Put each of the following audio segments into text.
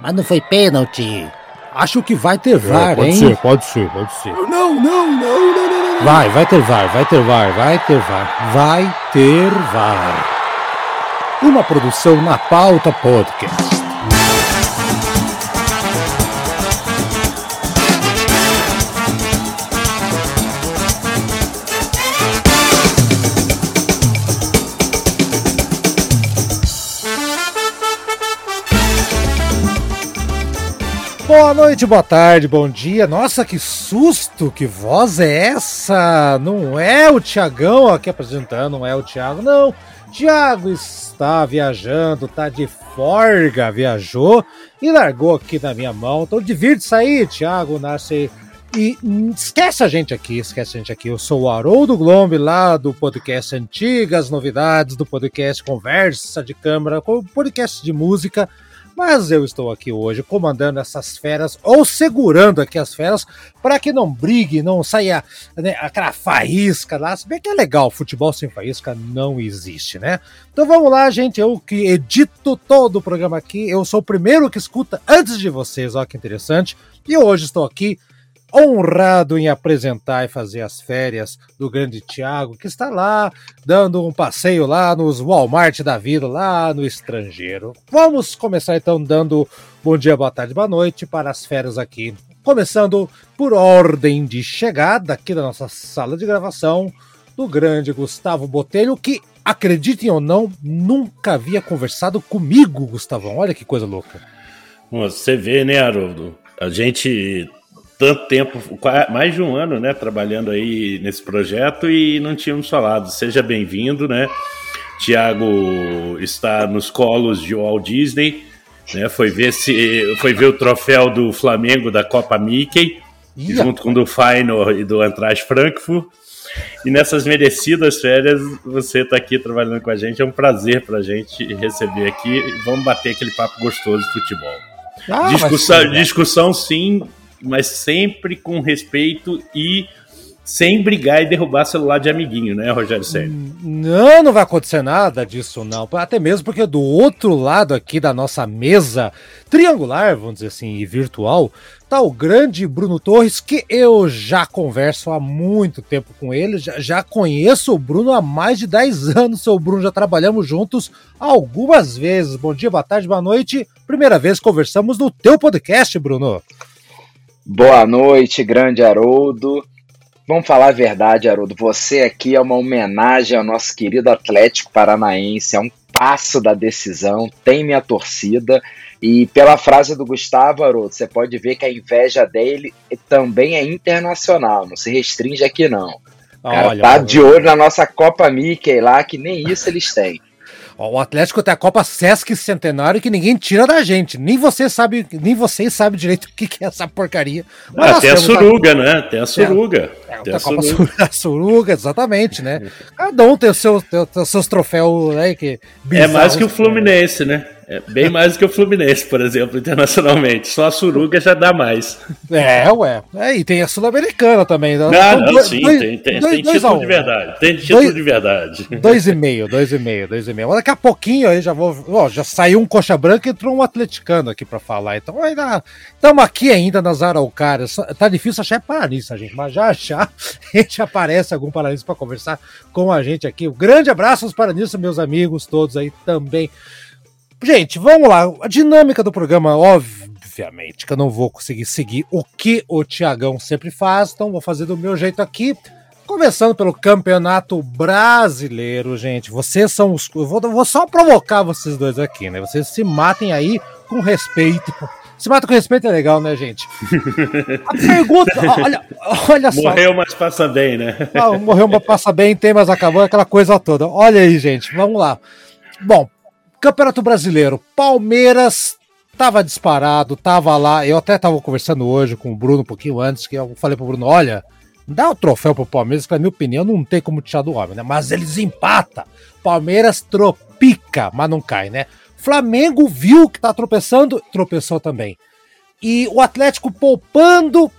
Mas não foi pênalti. Acho que vai ter VAR, é, pode hein? Ser, pode ser, pode ser. Não, não, não, não, não, não. Vai, vai ter VAR, vai ter VAR, vai ter VAR. Vai ter VAR. Uma produção na pauta podcast. Boa noite, boa tarde, bom dia. Nossa, que susto! Que voz é essa? Não é o Tiagão aqui apresentando, não é o Thiago, não. Tiago está viajando, tá de forga, viajou e largou aqui na minha mão. Então divirta-se aí, Tiago Nasce. E esquece a gente aqui, esquece a gente aqui. Eu sou o Haroldo Glombe, lá do podcast Antigas Novidades, do podcast Conversa de Câmara, podcast de música. Mas eu estou aqui hoje comandando essas feras, ou segurando aqui as feras, para que não brigue, não saia né, aquela faísca lá. Se bem que é legal, futebol sem faísca não existe, né? Então vamos lá, gente. Eu que edito todo o programa aqui, eu sou o primeiro que escuta antes de vocês, olha que interessante. E hoje estou aqui honrado em apresentar e fazer as férias do grande Tiago, que está lá dando um passeio lá nos Walmart da vida, lá no estrangeiro. Vamos começar então dando bom dia, boa tarde, boa noite para as férias aqui. Começando por ordem de chegada aqui da nossa sala de gravação do grande Gustavo Botelho, que, acreditem ou não, nunca havia conversado comigo, Gustavão. Olha que coisa louca. Você vê, né, Haroldo? A gente tanto tempo, mais de um ano, né, trabalhando aí nesse projeto e não tínhamos falado. Seja bem-vindo, né? Tiago está nos colos de Walt Disney, né? Foi ver se foi ver o troféu do Flamengo da Copa Mickey, Ia. junto com o do Final e do Eintracht Frankfurt. E nessas merecidas férias, você está aqui trabalhando com a gente. É um prazer para a gente receber aqui. Vamos bater aquele papo gostoso de futebol. Ah, discussão, sim, discussão sim, mas sempre com respeito e sem brigar e derrubar celular de amiguinho, né, Rogério Sérgio? Não, não vai acontecer nada disso, não. Até mesmo porque do outro lado aqui da nossa mesa triangular, vamos dizer assim, e virtual, tá o grande Bruno Torres, que eu já converso há muito tempo com ele, já, já conheço o Bruno há mais de 10 anos, seu Bruno, já trabalhamos juntos algumas vezes. Bom dia, boa tarde, boa noite. Primeira vez conversamos no teu podcast, Bruno. Boa noite, grande Haroldo. Vamos falar a verdade, Haroldo. Você aqui é uma homenagem ao nosso querido Atlético Paranaense, é um passo da decisão, tem minha torcida. E pela frase do Gustavo, Haroldo, você pode ver que a inveja dele também é internacional, não se restringe aqui não. Cara, Olha, tá de olho na nossa Copa Mickey lá, que nem isso eles têm. O Atlético tem a Copa Sesc Centenário que ninguém tira da gente. Nem você sabe, nem vocês sabem direito o que, que é essa porcaria. Mas ah, tem a suruga, a... né? Tem a suruga. É, tem a, Copa suruga. a suruga, exatamente, né? Cada um tem, o seu, tem os seus troféus, né? Que é mais que o Fluminense, né? É bem mais do que o Fluminense, por exemplo, internacionalmente. Só a Suruga já dá mais. É, ué. É, e tem a Sul-Americana também. Não, então, não, dois, sim, dois, tem, tem, dois, tem título um. de verdade. Tem título dois, de verdade. Dois e meio, dois e meio, dois e meio. Daqui a pouquinho aí já vou. Ó, já saiu um coxa branca e entrou um atleticano aqui pra falar. Então ainda. Estamos aqui ainda nas Araucárias. Tá difícil achar paranista, gente, mas já já a gente aparece algum paranista para conversar com a gente aqui. Um grande abraço aos paranistas, meus amigos, todos aí também. Gente, vamos lá. A dinâmica do programa, obviamente, que eu não vou conseguir seguir o que o Tiagão sempre faz, então vou fazer do meu jeito aqui. Começando pelo Campeonato Brasileiro, gente. Vocês são os. Eu vou, vou só provocar vocês dois aqui, né? Vocês se matem aí com respeito. Se mata com respeito é legal, né, gente? A pergunta, olha, olha só. Morreu, mas passa bem, né? Não, morreu, mas passa bem, tem, mas acabou aquela coisa toda. Olha aí, gente, vamos lá. Bom, Campeonato Brasileiro, Palmeiras tava disparado, tava lá. Eu até tava conversando hoje com o Bruno um pouquinho antes, que eu falei pro Bruno: olha, dá o troféu pro Palmeiras, que na minha opinião não tem como tirar do homem, né? Mas eles empatam. Palmeiras tropica, mas não cai, né? Flamengo viu que tá tropeçando, tropeçou também. E o Atlético poupando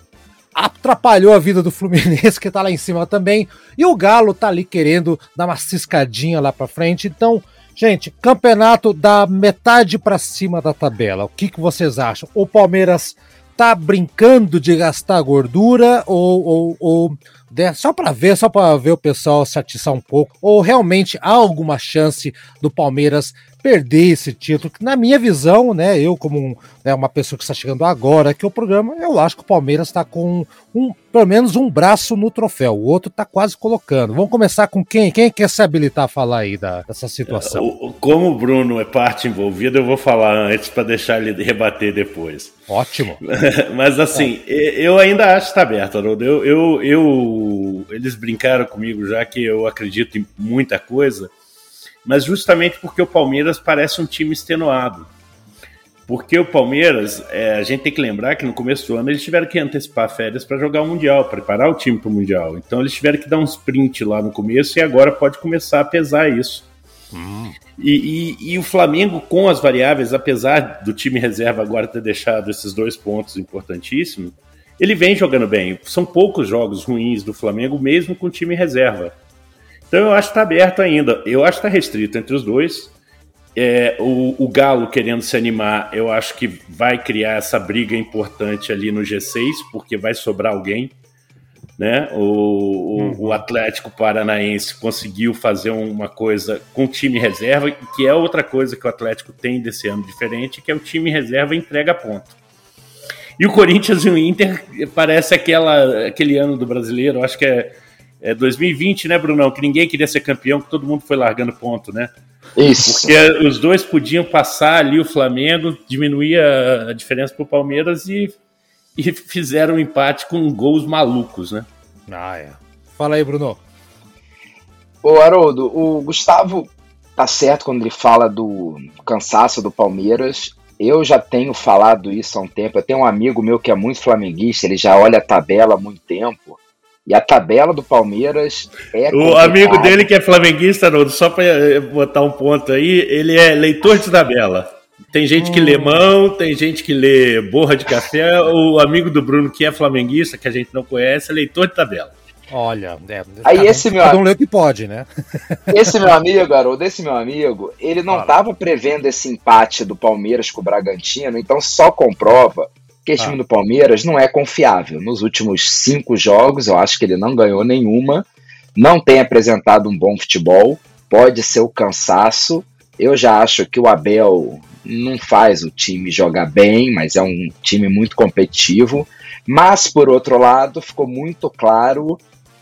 atrapalhou a vida do Fluminense, que tá lá em cima também. E o Galo tá ali querendo dar uma ciscadinha lá pra frente. Então, Gente, campeonato da metade para cima da tabela. O que, que vocês acham? O Palmeiras tá brincando de gastar gordura ou, ou, ou só para ver, só para ver o pessoal se atiçar um pouco, ou realmente há alguma chance do Palmeiras perder esse título? Na minha visão, né, eu como um, né, uma pessoa que está chegando agora aqui o programa, eu acho que o Palmeiras está com um, pelo menos um braço no troféu, o outro está quase colocando. Vamos começar com quem? Quem quer se habilitar a falar aí da, dessa situação? Como o Bruno é parte envolvida, eu vou falar antes para deixar ele rebater depois. Ótimo. Mas assim, é. eu ainda acho que está aberto, Haroldo. Eu, eu, eu, eles brincaram comigo já que eu acredito em muita coisa mas justamente porque o Palmeiras parece um time extenuado. Porque o Palmeiras, é, a gente tem que lembrar que no começo do ano eles tiveram que antecipar férias para jogar o Mundial, preparar o time para o Mundial. Então eles tiveram que dar um sprint lá no começo e agora pode começar a pesar isso. Hum. E, e, e, o Flamengo, com as variáveis, apesar do time reserva agora ter deixado esses dois pontos importantíssimos, ele vem jogando bem. São poucos jogos ruins do Flamengo, mesmo com o time reserva. Então eu acho que está aberto ainda. Eu acho que está restrito entre os dois. É, o, o, Galo querendo se animar, eu acho que vai criar essa briga importante ali no G6, porque vai sobrar alguém. Né? O, uhum. o, Atlético Paranaense conseguiu fazer uma coisa com time reserva, que é outra coisa que o Atlético tem desse ano diferente, que é o time reserva entrega ponto. E o Corinthians e o Inter parece aquela, aquele ano do brasileiro, acho que é é 2020, né, Brunão? Que ninguém queria ser campeão, que todo mundo foi largando ponto, né? Isso. Porque os dois podiam passar ali o Flamengo, diminuir a, diferença para o Palmeiras e, e fizeram um empate com gols malucos, né? Ah, é. Fala aí, Bruno. Ô, Haroldo, o Gustavo tá certo quando ele fala do cansaço do Palmeiras. Eu já tenho falado isso há um tempo. Eu tenho um amigo meu que é muito flamenguista, ele já olha a tabela há muito tempo. E a tabela do Palmeiras é. O amigo dele que é flamenguista, não, só para eh, botar um ponto aí, ele é leitor de tabela. Tem gente que hum. lê mão, tem gente que lê borra de café. O amigo do Bruno, que é flamenguista, que a gente não conhece, é leitor de tabela. Olha, é, aí cada, esse meu um lê que pode, né? esse meu amigo, garoto, esse meu amigo, ele não estava prevendo esse empate do Palmeiras com o Bragantino, então só comprova que esse ah. time do Palmeiras não é confiável. Nos últimos cinco jogos, eu acho que ele não ganhou nenhuma, não tem apresentado um bom futebol, pode ser o cansaço. Eu já acho que o Abel não faz o time jogar bem, mas é um time muito competitivo. Mas, por outro lado, ficou muito claro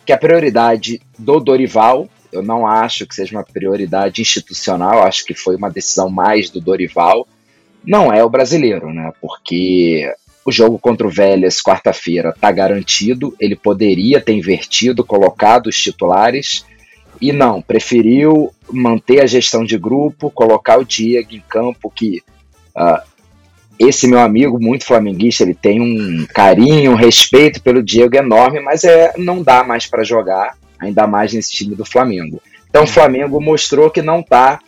que a prioridade do Dorival, eu não acho que seja uma prioridade institucional, acho que foi uma decisão mais do Dorival, não é o brasileiro, né? Porque o jogo contra o Vélez, quarta-feira, está garantido. Ele poderia ter invertido, colocado os titulares. E não, preferiu manter a gestão de grupo, colocar o Diego em campo, que uh, esse meu amigo, muito flamenguista, ele tem um carinho, um respeito pelo Diego enorme, mas é, não dá mais para jogar, ainda mais nesse time do Flamengo. Então o Flamengo mostrou que não está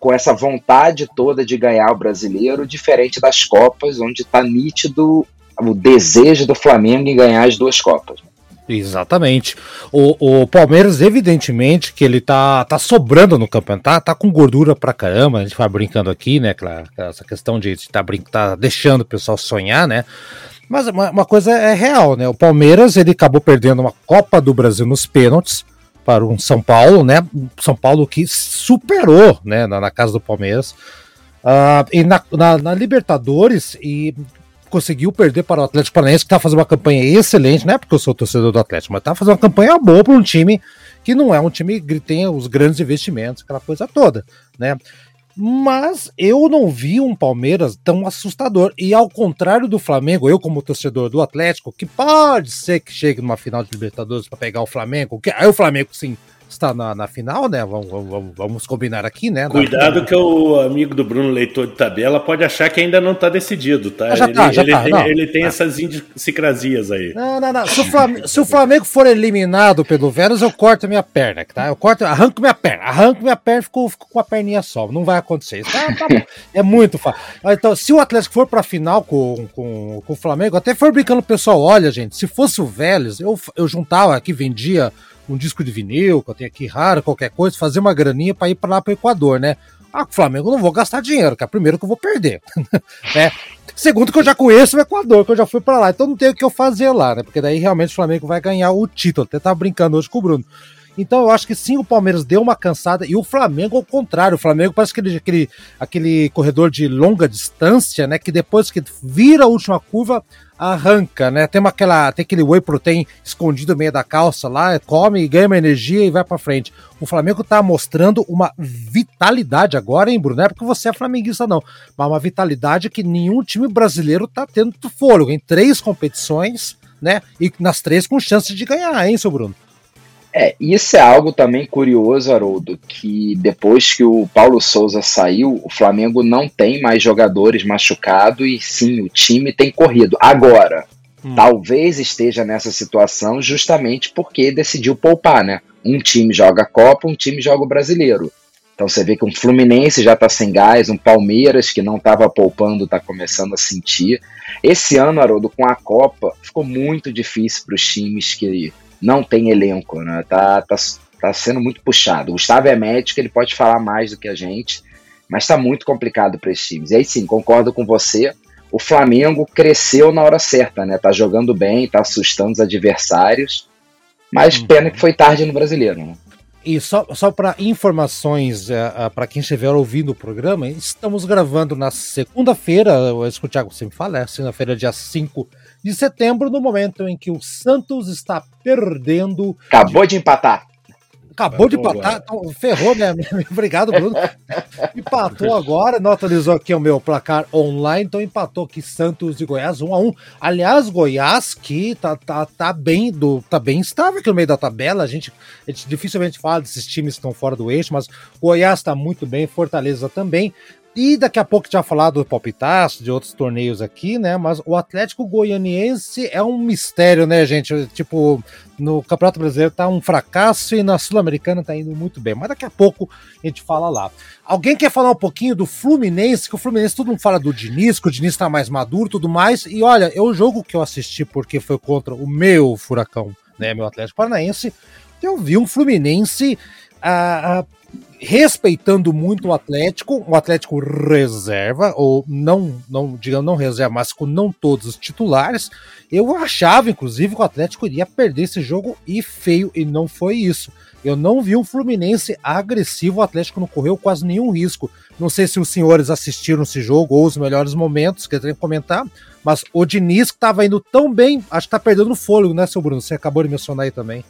com essa vontade toda de ganhar o brasileiro, diferente das Copas, onde está nítido o desejo do Flamengo em ganhar as duas Copas. Exatamente. O, o Palmeiras, evidentemente, que ele tá, tá sobrando no campeonato, tá, tá com gordura pra caramba. A gente vai brincando aqui, né? Essa questão de estar tá, tá deixando o pessoal sonhar, né? Mas uma, uma, coisa é real, né? O Palmeiras ele acabou perdendo uma Copa do Brasil nos pênaltis para um São Paulo, né? São Paulo que superou, né, na, na casa do Palmeiras. Uh, e na, na, na, Libertadores e conseguiu perder para o Atlético Paranaense, que está fazendo uma campanha excelente, não é porque eu sou torcedor do Atlético, mas está fazendo uma campanha boa para um time que não é um time que tem os grandes investimentos, aquela coisa toda, né? Mas eu não vi um Palmeiras tão assustador. E ao contrário do Flamengo, eu, como torcedor do Atlético, que pode ser que chegue numa final de Libertadores para pegar o Flamengo, que aí o Flamengo, sim, está na, na final, né? Vamos, vamos, vamos, combinar aqui, né? Cuidado que o amigo do Bruno Leitor de tabela pode achar que ainda não está decidido, tá? Ah, já ele, tá, já ele, tá. Tem, ele tem ah. essas idiosincrasias aí. Não, não, não. Se o, Flamengo, se o Flamengo for eliminado pelo Vélez, eu corto minha perna, tá? Eu corto, arranco minha perna, arranco minha perna e fico, fico, com a perninha só. Não vai acontecer isso. Tá, tá bom. É muito fácil. Então, se o Atlético for pra final com, com, com o Flamengo, até for brincando o pessoal, olha, gente, se fosse o Vélez, eu, eu juntava aqui, vendia um disco de vinil, que eu tenho aqui raro, qualquer coisa, fazer uma graninha para ir para lá para o Equador, né? Ah, o Flamengo não vou gastar dinheiro, que é primeiro que eu vou perder. né? Segundo que eu já conheço o Equador, que eu já fui para lá, então não tem o que eu fazer lá, né? Porque daí realmente o Flamengo vai ganhar o título. Até tava brincando hoje com o Bruno. Então eu acho que sim, o Palmeiras deu uma cansada e o Flamengo ao contrário. O Flamengo parece aquele, aquele, aquele corredor de longa distância, né? Que depois que vira a última curva, arranca, né? Tem, uma, aquela, tem aquele whey protein escondido no meio da calça lá, come, ganha uma energia e vai para frente. O Flamengo tá mostrando uma vitalidade agora, hein, Bruno? Não é porque você é flamenguista, não. Mas uma vitalidade que nenhum time brasileiro tá tendo fôlego em três competições, né? E nas três com chance de ganhar, hein, seu Bruno? É, isso é algo também curioso, Haroldo, que depois que o Paulo Souza saiu, o Flamengo não tem mais jogadores machucados e sim, o time tem corrido. Agora, hum. talvez esteja nessa situação justamente porque decidiu poupar, né? Um time joga a Copa, um time joga o Brasileiro. Então você vê que um Fluminense já está sem gás, um Palmeiras que não estava poupando está começando a sentir. Esse ano, Haroldo, com a Copa, ficou muito difícil para os times que não tem elenco, né? Tá, tá, tá sendo muito puxado. O Gustavo é médico, ele pode falar mais do que a gente, mas tá muito complicado para esses times. E aí sim, concordo com você. O Flamengo cresceu na hora certa, né? Tá jogando bem, tá assustando os adversários. Mas uhum. pena que foi tarde no brasileiro, né? E só, só para informações uh, uh, eh, para quem estiver ouvindo o programa, estamos gravando na segunda-feira, o Thiago sempre fala, é segunda-feira, dia 5 de setembro, no momento em que o Santos está perdendo. Acabou de, de empatar. Acabou de empatar, então, ferrou, né? Obrigado, Bruno. empatou agora, não atualizou aqui o meu placar online, então empatou aqui Santos e Goiás 1 a 1 Aliás, Goiás que tá, tá, tá, bem do, tá bem estável aqui no meio da tabela. A gente, a gente dificilmente fala desses times que estão fora do eixo, mas Goiás está muito bem, Fortaleza também. E daqui a pouco já falar do palpitaço, de outros torneios aqui, né? Mas o Atlético Goianiense é um mistério, né, gente? Tipo, no Campeonato Brasileiro tá um fracasso e na Sul-Americana tá indo muito bem. Mas daqui a pouco a gente fala lá. Alguém quer falar um pouquinho do Fluminense? Que o Fluminense, todo mundo fala do Diniz, que o Diniz tá mais maduro tudo mais. E olha, é o jogo que eu assisti porque foi contra o meu Furacão, né? Meu Atlético Paranaense. Eu vi um Fluminense. Ah, ah, respeitando muito o Atlético, o Atlético reserva, ou não, não digamos não reserva, mas com não todos os titulares, eu achava, inclusive, que o Atlético iria perder esse jogo e feio, e não foi isso. Eu não vi um Fluminense agressivo, o Atlético não correu quase nenhum risco. Não sei se os senhores assistiram esse jogo ou os melhores momentos, querem comentar, mas o Diniz que estava indo tão bem, acho que tá perdendo fôlego, né, seu Bruno? Você acabou de mencionar aí também.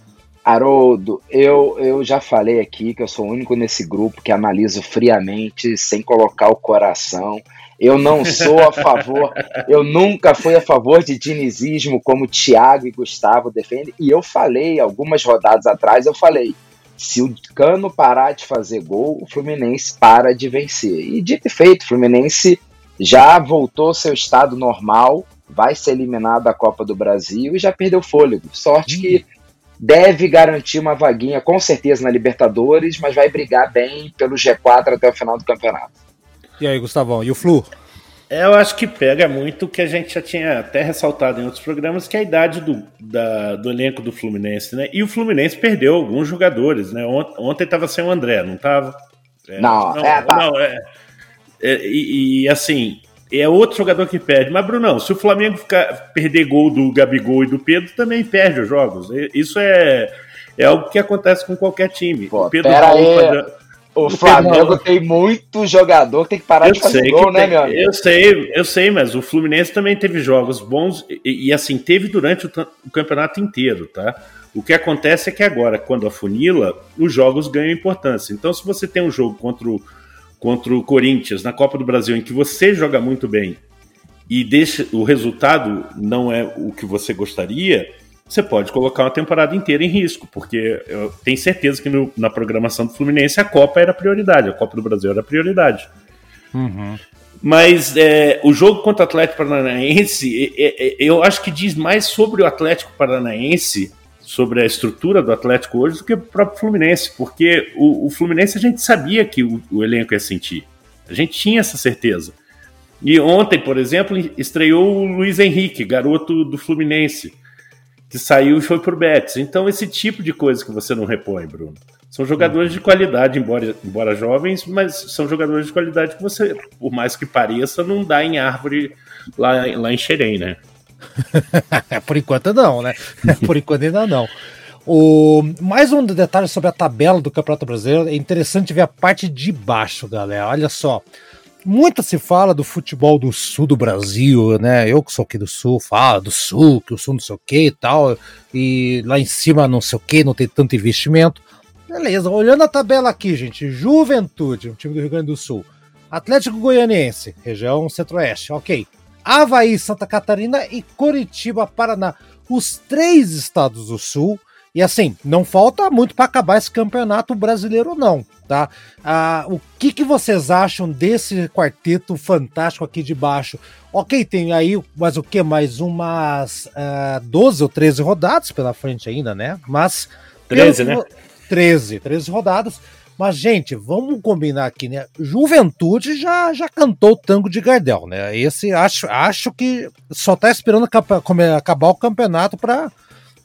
Haroldo, eu, eu já falei aqui que eu sou o único nesse grupo que analiso friamente, sem colocar o coração. Eu não sou a favor, eu nunca fui a favor de dinizismo como Thiago e Gustavo defendem. E eu falei, algumas rodadas atrás, eu falei: se o Cano parar de fazer gol, o Fluminense para de vencer. E dito e feito, o Fluminense já voltou ao seu estado normal, vai ser eliminado da Copa do Brasil e já perdeu fôlego. Sorte hum. que deve garantir uma vaguinha com certeza na Libertadores, mas vai brigar bem pelo G4 até o final do campeonato. E aí, Gustavão, e o Flu? É, eu acho que pega muito o que a gente já tinha até ressaltado em outros programas, que é a idade do, da, do elenco do Fluminense, né? E o Fluminense perdeu alguns jogadores, né? Ontem estava sem o André, não estava? É, não, não, é, tá. não é, é, e, e, assim, é outro jogador que perde. Mas, Brunão, se o Flamengo ficar, perder gol do Gabigol e do Pedro, também perde os jogos. Isso é, é algo que acontece com qualquer time. Pô, o Pedro pera aí. O, o Flamengo tem muito jogador que tem que parar eu de fazer gol, né, tem, meu amigo? Eu sei, eu sei, mas o Fluminense também teve jogos bons e, e assim, teve durante o, o, campeonato inteiro, tá? O que acontece é que agora, quando afunila, os jogos ganham importância. Então, se você tem um jogo contra o contra o Corinthians na Copa do Brasil, em que você joga muito bem e deixa, o resultado não é o que você gostaria, você pode colocar uma temporada inteira em risco, porque eu tenho certeza que no, na programação do Fluminense a Copa era prioridade, a Copa do Brasil era prioridade. Uhum. Mas é, o jogo contra o Atlético Paranaense, é, é, eu acho que diz mais sobre o Atlético Paranaense sobre a estrutura do Atlético hoje do que o próprio Fluminense, porque o, o Fluminense a gente sabia que o, o, elenco ia sentir. A gente tinha essa certeza. E ontem, por exemplo, estreou o Luiz Henrique, garoto do Fluminense, que saiu e foi por Betis. Então, esse tipo de coisa que você não repõe, Bruno. São jogadores de qualidade, embora, embora jovens, mas são jogadores de qualidade que você, por mais que pareça, não dá em árvore lá, lá em Xerém, né? por enquanto não, né? Por enquanto ainda não. O, mais um detalhe sobre a tabela do Campeonato Brasileiro. É interessante ver a parte de baixo, galera. Olha só. Muito se fala do futebol do sul do Brasil, né? Eu que sou aqui do sul, falo do sul, que o sul não sei o que e tal. E lá em cima não sei o que, não tem tanto investimento. Beleza, olhando a tabela aqui, gente. Juventude, um time do Rio Grande do Sul. Atlético Goianiense, região centro-oeste, ok. Havaí, Santa Catarina e Curitiba, Paraná. Os três estados do sul. E assim, não falta muito para acabar esse campeonato brasileiro, não, tá? Ah, o que, que vocês acham desse quarteto fantástico aqui de baixo? Ok, tem aí, mas o que? Mais umas ah, 12 ou 13 rodadas pela frente ainda, né? Mas. 13, né? 13, 13 rodadas. Mas, gente, vamos combinar aqui, né? Juventude já, já cantou o tango de Gardel, né? Esse acho, acho que só tá esperando acabar o campeonato para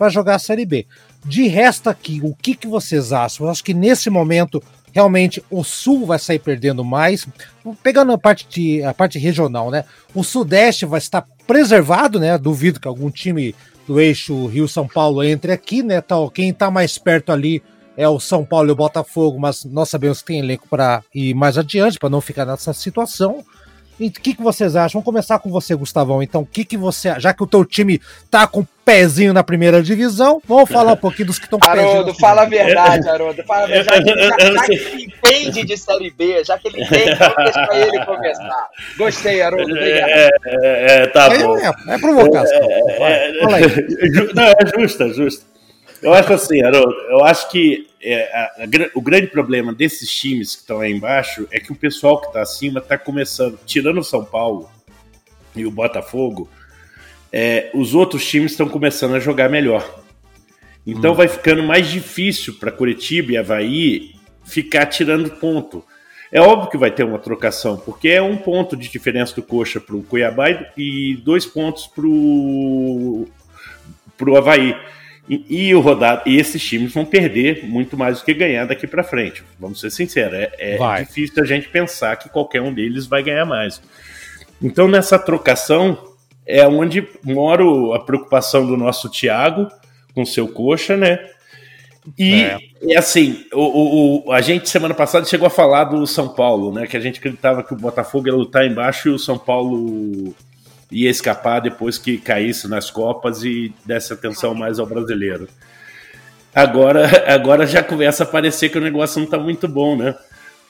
jogar a Série B. De resto aqui, o que, que vocês acham? Eu acho que nesse momento, realmente, o Sul vai sair perdendo mais. Pegando a parte, de, a parte regional, né? O Sudeste vai estar preservado, né? Duvido que algum time do eixo Rio-São Paulo entre aqui, né? Tal, quem tá mais perto ali é o São Paulo e o Botafogo, mas nós sabemos que tem elenco para ir mais adiante, para não ficar nessa situação. E o que, que vocês acham? Vamos começar com você, Gustavão. Então, o que, que você. Já que o teu time tá com pezinho na primeira divisão, vamos falar um pouquinho dos que estão com Haroldo, fala a verdade, Haroldo. Fala a verdade. Já, já, já, que ele entende de Série B, já que ele entende, vamos deixar ele começar. Gostei, Haroldo. Obrigado. É, é, é tá bom. É, é provocação. É, é, fala aí. Não, é justa, é justa. Eu acho assim, Haroldo, eu acho que é, a, a, o grande problema desses times que estão aí embaixo é que o pessoal que está acima está começando, tirando o São Paulo e o Botafogo, é, os outros times estão começando a jogar melhor. Então hum. vai ficando mais difícil para Curitiba e Havaí ficar tirando ponto. É óbvio que vai ter uma trocação, porque é um ponto de diferença do Coxa para o Cuiabá e dois pontos para o Havaí. E, e, o rodado, e esses times vão perder muito mais do que ganhar daqui para frente. Vamos ser sinceros, é, é difícil a gente pensar que qualquer um deles vai ganhar mais. Então, nessa trocação, é onde mora a preocupação do nosso Thiago com seu coxa, né? E, é. assim, o, o, a gente semana passada chegou a falar do São Paulo, né? Que a gente acreditava que o Botafogo ia lutar embaixo e o São Paulo ia escapar depois que caísse nas Copas e desse atenção mais ao brasileiro. Agora, agora já começa a parecer que o negócio não está muito bom, né?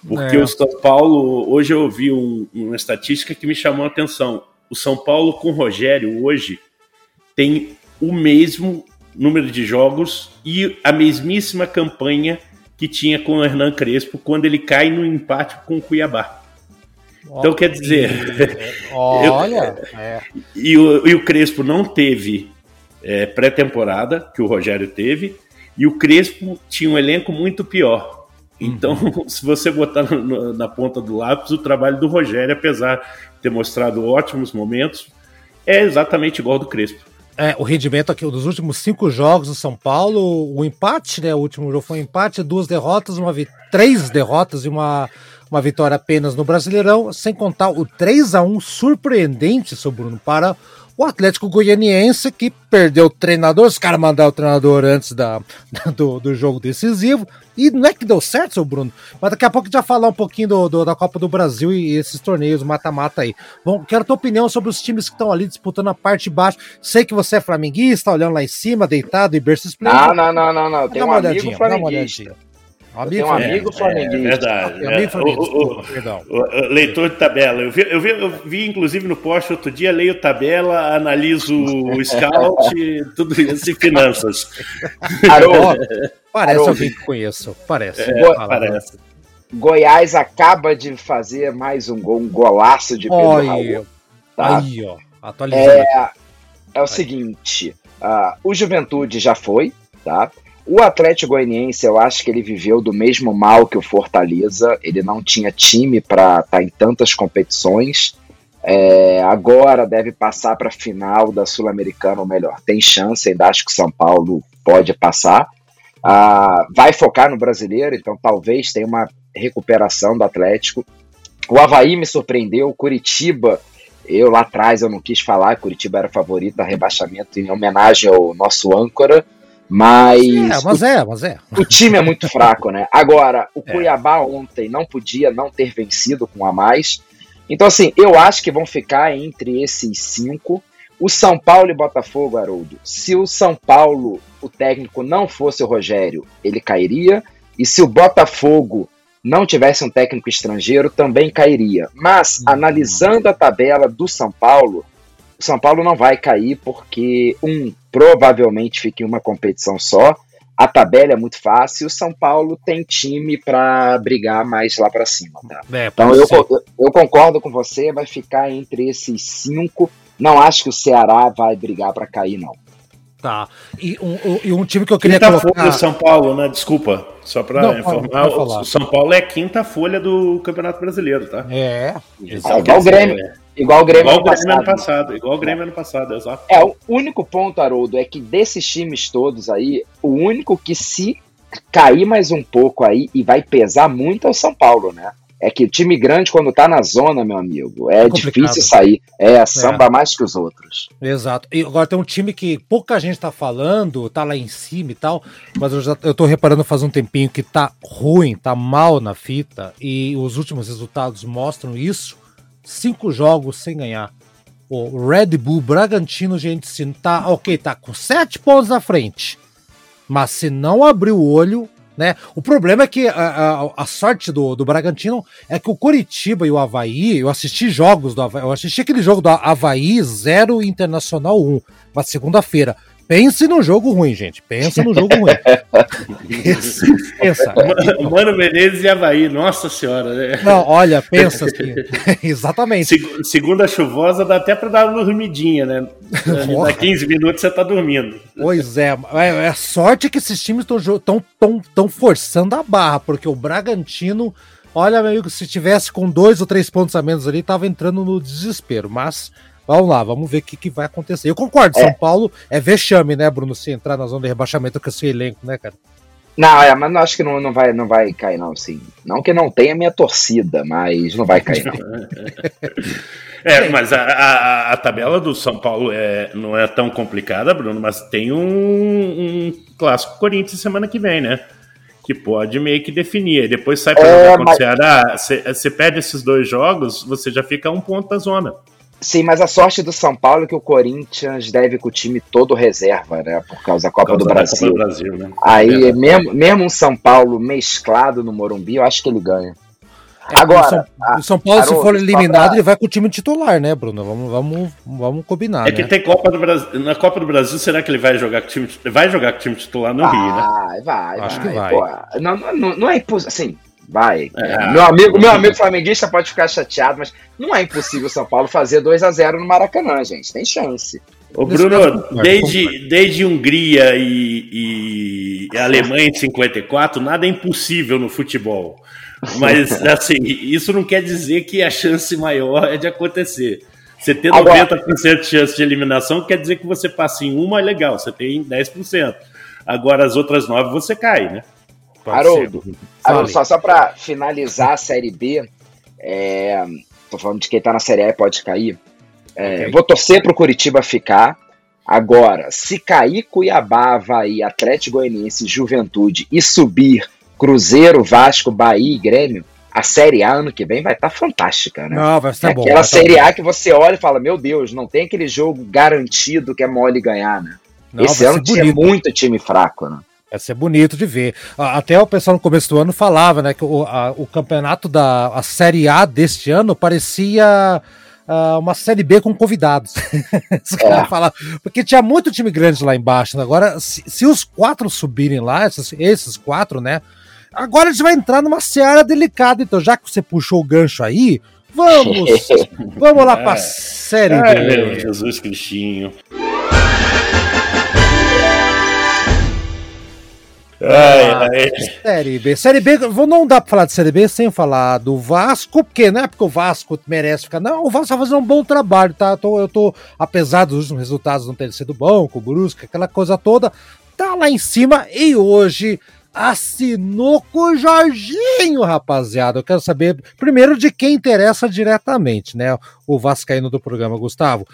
Porque é. o São Paulo, hoje eu ouvi um, uma estatística que me chamou a atenção. O São Paulo com o Rogério hoje tem o mesmo número de jogos e a mesmíssima campanha que tinha com o Hernan Crespo quando ele cai no empate com o Cuiabá. Então, quer dizer. Olha. eu, é. e, o, e o Crespo não teve é, pré-temporada, que o Rogério teve, e o Crespo tinha um elenco muito pior. Então, uhum. se você botar no, na ponta do lápis, o trabalho do Rogério, apesar de ter mostrado ótimos momentos, é exatamente igual ao do Crespo. É, o rendimento aqui dos últimos cinco jogos do São Paulo, o empate, né? O último jogo foi um empate, duas derrotas, uma três derrotas e uma uma vitória apenas no Brasileirão, sem contar o 3 a 1 surpreendente sobre o Bruno para o Atlético Goianiense, que perdeu o treinador, os caras mandaram o treinador antes da, do, do jogo decisivo, e não é que deu certo, seu Bruno, mas daqui a pouco a gente vai falar um pouquinho do, do da Copa do Brasil e esses torneios mata-mata aí. Bom, quero a tua opinião sobre os times que estão ali disputando a parte de baixo. Sei que você é flamenguista, olhando lá em cima, deitado e berço esplêndido. Não, não, não, não, não. Tem um amigo flamenguista. Amigo, um amigo é, flamenguista. É, verdade. É, amigo o, o, perdão. O, leitor de tabela. Eu vi, eu, vi, eu vi, inclusive, no post outro dia, leio tabela, analiso o scout, tudo isso e finanças. parece alguém que conheço. Parece. É, parece. Goiás acaba de fazer mais um gol, um golaço de Pedro Oi, Raul. Tá? Aí, ó. Atualizando. É, é o seguinte, uh, o Juventude já foi, tá? O Atlético Goianiense, eu acho que ele viveu do mesmo mal que o Fortaleza. Ele não tinha time para estar tá em tantas competições. É, agora deve passar para a final da Sul-Americana, ou melhor, tem chance. Ainda acho que o São Paulo pode passar. Ah, vai focar no brasileiro, então talvez tenha uma recuperação do Atlético. O Havaí me surpreendeu, Curitiba, eu lá atrás eu não quis falar, Curitiba era favorito a rebaixamento em homenagem ao nosso âncora, mas. É, mas o, é, mas é. O time é muito fraco, né? Agora, o é. Cuiabá ontem não podia não ter vencido com a mais. Então, assim, eu acho que vão ficar entre esses cinco. O São Paulo e Botafogo, Haroldo. Se o São Paulo, o técnico, não fosse o Rogério, ele cairia. E se o Botafogo não tivesse um técnico estrangeiro, também cairia. Mas, uhum. analisando a tabela do São Paulo, São Paulo não vai cair porque, um, provavelmente fica em uma competição só. A tabela é muito fácil. O São Paulo tem time para brigar mais lá para cima. Tá? É, então eu, eu, concordo com você, vai ficar entre esses cinco. Não acho que o Ceará vai brigar para cair, não. Tá. E um, e um time que eu queria quinta colocar... folha São Paulo, né? Desculpa, só para informar, o São Paulo é quinta folha do Campeonato Brasileiro, tá? É. é igual o Grêmio. É. Igual o Grêmio, igual ano, Grêmio ano passado. Igual o Grêmio ano passado, exato. É, o único ponto, Haroldo, é que desses times todos aí, o único que se cair mais um pouco aí e vai pesar muito é o São Paulo, né? É que o time grande, quando tá na zona, meu amigo, é, é difícil sair. É, samba é. mais que os outros. Exato. E agora tem um time que pouca gente tá falando, tá lá em cima e tal, mas eu já eu tô reparando faz um tempinho que tá ruim, tá mal na fita, e os últimos resultados mostram isso. Cinco jogos sem ganhar. O Red Bull Bragantino, gente, se tá, ok, tá com sete pontos na frente. Mas se não abrir o olho, né? O problema é que a, a, a, sorte do, do Bragantino é que o Coritiba e o Havaí, eu assisti jogos do Havaí, eu assisti aquele jogo do Havaí 0 Internacional 1, uma segunda-feira. Pense no jogo ruim, gente. Pensa no jogo ruim. pensa. Mano Menezes e Havaí, nossa senhora. Né? Não, olha, pensa assim. Exatamente. segunda chuvosa dá até para dar uma dormidinha, né? Dá 15 minutos você tá dormindo. Pois é. É, é sorte que esses times estão tão, tão, tão forçando a barra, porque o Bragantino, olha, meu amigo, se tivesse com dois ou três pontos a menos ali, tava entrando no desespero. Mas Vamos lá, vamos ver o que, que vai acontecer. Eu concordo, é. São Paulo é vexame, né, Bruno, se entrar na zona de rebaixamento com esse elenco, né, cara? Não, é, mas acho que não, não, vai, não vai cair, não, sim. Não que não tenha minha torcida, mas não vai cair, não. é, mas a, a, a, tabela do São Paulo é, não é tão complicada, Bruno, mas tem um, um clássico Corinthians semana que vem, né? Que pode meio que definir. Depois sai para é, jogar mas... Ceará. Você perde esses dois jogos, você já fica a um ponto da zona. Sim, mas a sorte do São Paulo é que o Corinthians deve com o time todo reserva, né? Por causa da Copa, causa do, Brasil. Copa do Brasil. né? Aí, é mesmo, mesmo um São Paulo mesclado no Morumbi, eu acho que ele ganha. É, Agora, o São, a, o São Paulo, Haroldo, se for eliminado, pra... ele vai com o time titular, né, Bruno? Vamos, vamos, vamos combinar. É né? que tem Copa do Brasil. Na Copa do Brasil, será que ele vai jogar com o time, vai jogar com o time titular no vai, Rio, né? Vai, vai. Acho vai, que vai. Pô, não, não, não é impossível. Assim, Vai. É. Meu amigo, meu amigo flamenguista pode ficar chateado, mas não é impossível o São Paulo fazer 2 a 0 no Maracanã, gente. Tem chance. Ô Bruno, desde, desde Hungria e, e Alemanha em 54, nada é impossível no futebol. Mas, assim, isso não quer dizer que a chance maior é de acontecer. Você ter 90% Agora, de chance de eliminação quer dizer que você passa em uma, é legal, você tem 10%. Agora, as outras 9 você cai, né? Haroldo, Haroldo só, só para finalizar a Série B, é, tô falando de quem tá na Série A e pode cair. É, okay. Vou torcer pro Curitiba ficar. Agora, se cair Cuiabá, Havaí, Atlético Goianiense, Juventude e subir Cruzeiro, Vasco, Bahia e Grêmio, a Série A ano que vem vai estar tá fantástica, né? Não, vai estar é bom. Aquela Série A que você olha e fala, meu Deus, não tem aquele jogo garantido que é mole ganhar, né? Não, Esse ano tinha muito time fraco, né? Vai ser bonito de ver. Até o pessoal no começo do ano falava, né, que o, a, o campeonato da a Série A deste ano parecia uh, uma Série B com convidados. é. falar, porque tinha muito time grande lá embaixo. Né? Agora, se, se os quatro subirem lá, esses, esses quatro, né? Agora a gente vai entrar numa seara delicada. Então, já que você puxou o gancho aí, vamos, vamos lá para a Série B. Jesus Cristinho. Ah, série B. Série B, não dá pra falar de Série B sem falar do Vasco, porque não é porque o Vasco merece ficar. Não, o Vasco tá fazendo um bom trabalho, tá? Eu tô, eu tô apesar dos últimos resultados não terem sido bom, com o Brusque, aquela coisa toda, tá lá em cima e hoje assinou com o Jorginho, rapaziada. Eu quero saber primeiro de quem interessa diretamente, né? O Vascaíno do programa, Gustavo.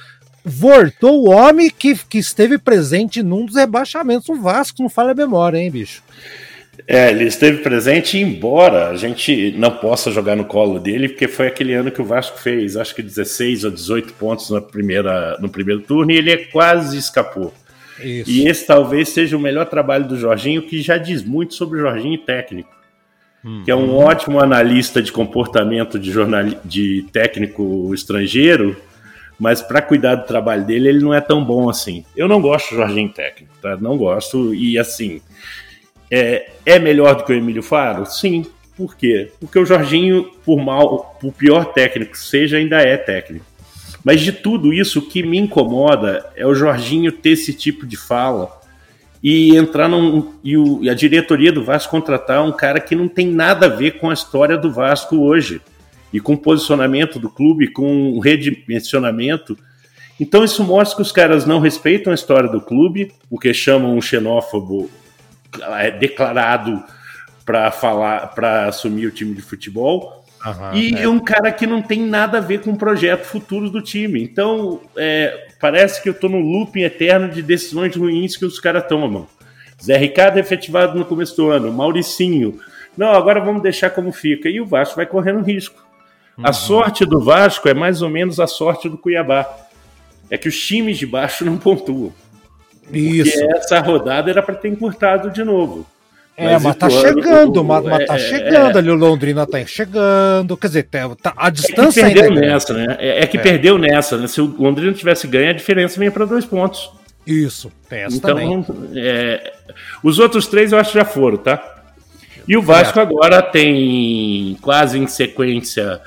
Voltou o homem que, que esteve presente num dos rebaixamentos do Vasco, não fala a memória, hein, bicho? É, ele esteve presente, embora a gente não possa jogar no colo dele, porque foi aquele ano que o Vasco fez, acho que 16 ou 18 pontos na primeira, no primeiro turno e ele quase escapou. Isso. E esse talvez seja o melhor trabalho do Jorginho, que já diz muito sobre o Jorginho técnico. Uhum. Que é um ótimo analista de comportamento de, jornal... de técnico estrangeiro, mas para cuidar do trabalho dele, ele não é tão bom assim. Eu não gosto do Jorginho técnico, tá? Não gosto, e assim. É, é melhor do que o Emílio Faro? Sim. Por quê? Porque o Jorginho, por mal, por pior técnico seja, ainda é técnico. Mas de tudo isso, o que me incomoda é o Jorginho ter esse tipo de fala e entrar num. E, o, e a diretoria do Vasco contratar um cara que não tem nada a ver com a história do Vasco hoje e com o posicionamento do clube, com o redimensionamento. Então isso mostra que os caras não respeitam a história do clube, porque chamam um xenófobo é, declarado para falar, para assumir o time de futebol Uhum, e é. um cara que não tem nada a ver com o projeto futuro do time. Então, é, parece que eu estou no looping eterno de decisões ruins que os caras tomam. Zé Ricardo efetivado no começo do ano, Mauricinho. Não, agora vamos deixar como fica. E o Vasco vai correndo risco. Uhum. A sorte do Vasco é mais ou menos a sorte do Cuiabá. É que os times de baixo não pontuam. Isso. Porque essa rodada era para ter encurtado de novo. É, mas, mas tá chegando, mas, mas tá é, chegando é, ali, o Londrina tá chegando, quer dizer, tá, tá a distância é que perdeu ainda é nessa, né? É, é que é. perdeu nessa, né? Se o Londrina tivesse ganho, a diferença vem para dois pontos. Isso, tem essa então, é, os outros três eu acho que já foram, tá? E o Vasco agora tem quase em sequência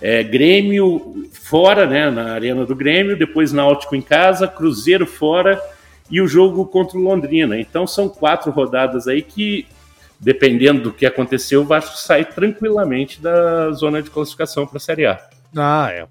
é, Grêmio fora, né, na arena do Grêmio, depois Náutico em casa, Cruzeiro fora e o jogo contra o Londrina. Então são quatro rodadas aí que dependendo do que aconteceu, o Vasco sai tranquilamente da zona de classificação para a Série A. Ah, é.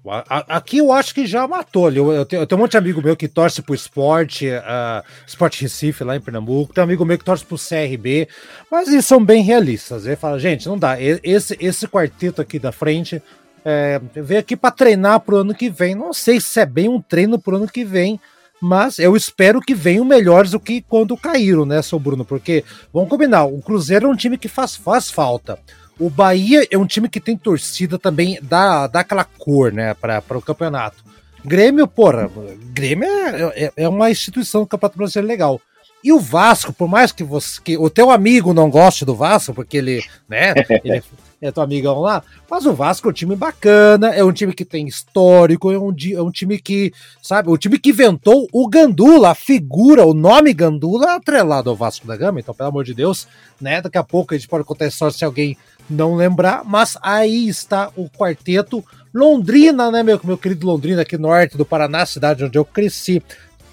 Aqui eu acho que já matou. Eu, tenho, eu tenho um monte de amigo meu que torce pro esporte, uh, Esporte Recife lá em Pernambuco. Tem um amigo meu que torce pro CRB, mas eles são bem realistas. Ele fala, gente, não dá. Esse, esse quarteto aqui da frente é, veio aqui para treinar pro ano que vem. Não sei se é bem um treino pro ano que vem, mas eu espero que venham melhores do que quando caíram, né, seu Bruno? Porque, vamos combinar, o Cruzeiro é um time que faz, faz falta. O Bahia é um time que tem torcida também, dá, dá aquela cor, né, para o campeonato. Grêmio, porra, Grêmio é, é, é, uma instituição do Campeonato Brasileiro legal. E o Vasco, por mais que você que o teu amigo não goste do Vasco, porque ele, né, ele, é teu amigão lá. Mas o Vasco é um time bacana, é um time que tem histórico, é um, é um time que, sabe, o time que inventou o Gandula, a figura, o nome Gandula é atrelado ao Vasco da Gama, então, pelo amor de Deus, né? Daqui a pouco a gente pode contar só se alguém não lembrar, mas aí está o quarteto Londrina, né, meu, meu querido Londrina, aqui norte do Paraná, cidade onde eu cresci.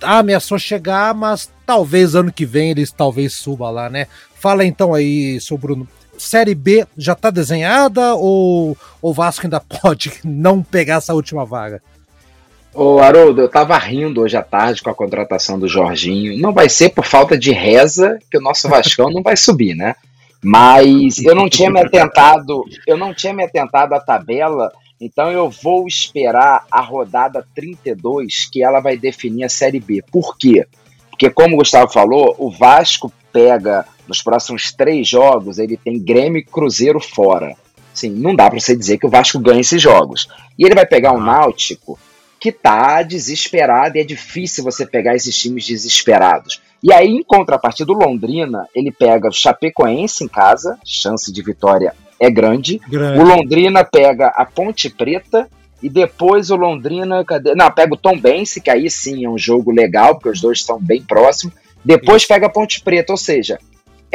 Ameaçou chegar, mas talvez ano que vem eles talvez suba lá, né? Fala então aí, seu Bruno, Série B já está desenhada ou o Vasco ainda pode não pegar essa última vaga? Ô Haroldo, eu tava rindo hoje à tarde com a contratação do Jorginho. Não vai ser por falta de reza que o nosso Vascão não vai subir, né? Mas eu não tinha me atentado, eu não tinha me atentado à tabela, então eu vou esperar a rodada 32, que ela vai definir a Série B. Por quê? Porque, como o Gustavo falou, o Vasco pega nos próximos três jogos, ele tem Grêmio e Cruzeiro fora. Sim, não dá para você dizer que o Vasco ganha esses jogos. E ele vai pegar um ah. Náutico que tá desesperado e é difícil você pegar esses times desesperados. E aí, em contrapartida, o Londrina, ele pega o Chapecoense em casa, chance de vitória é grande. grande. O Londrina pega a Ponte Preta e depois o Londrina, cadê? Não, pega o Tom Bense, que aí sim é um jogo legal, porque os dois estão bem próximos. Depois pega a Ponte Preta, ou seja,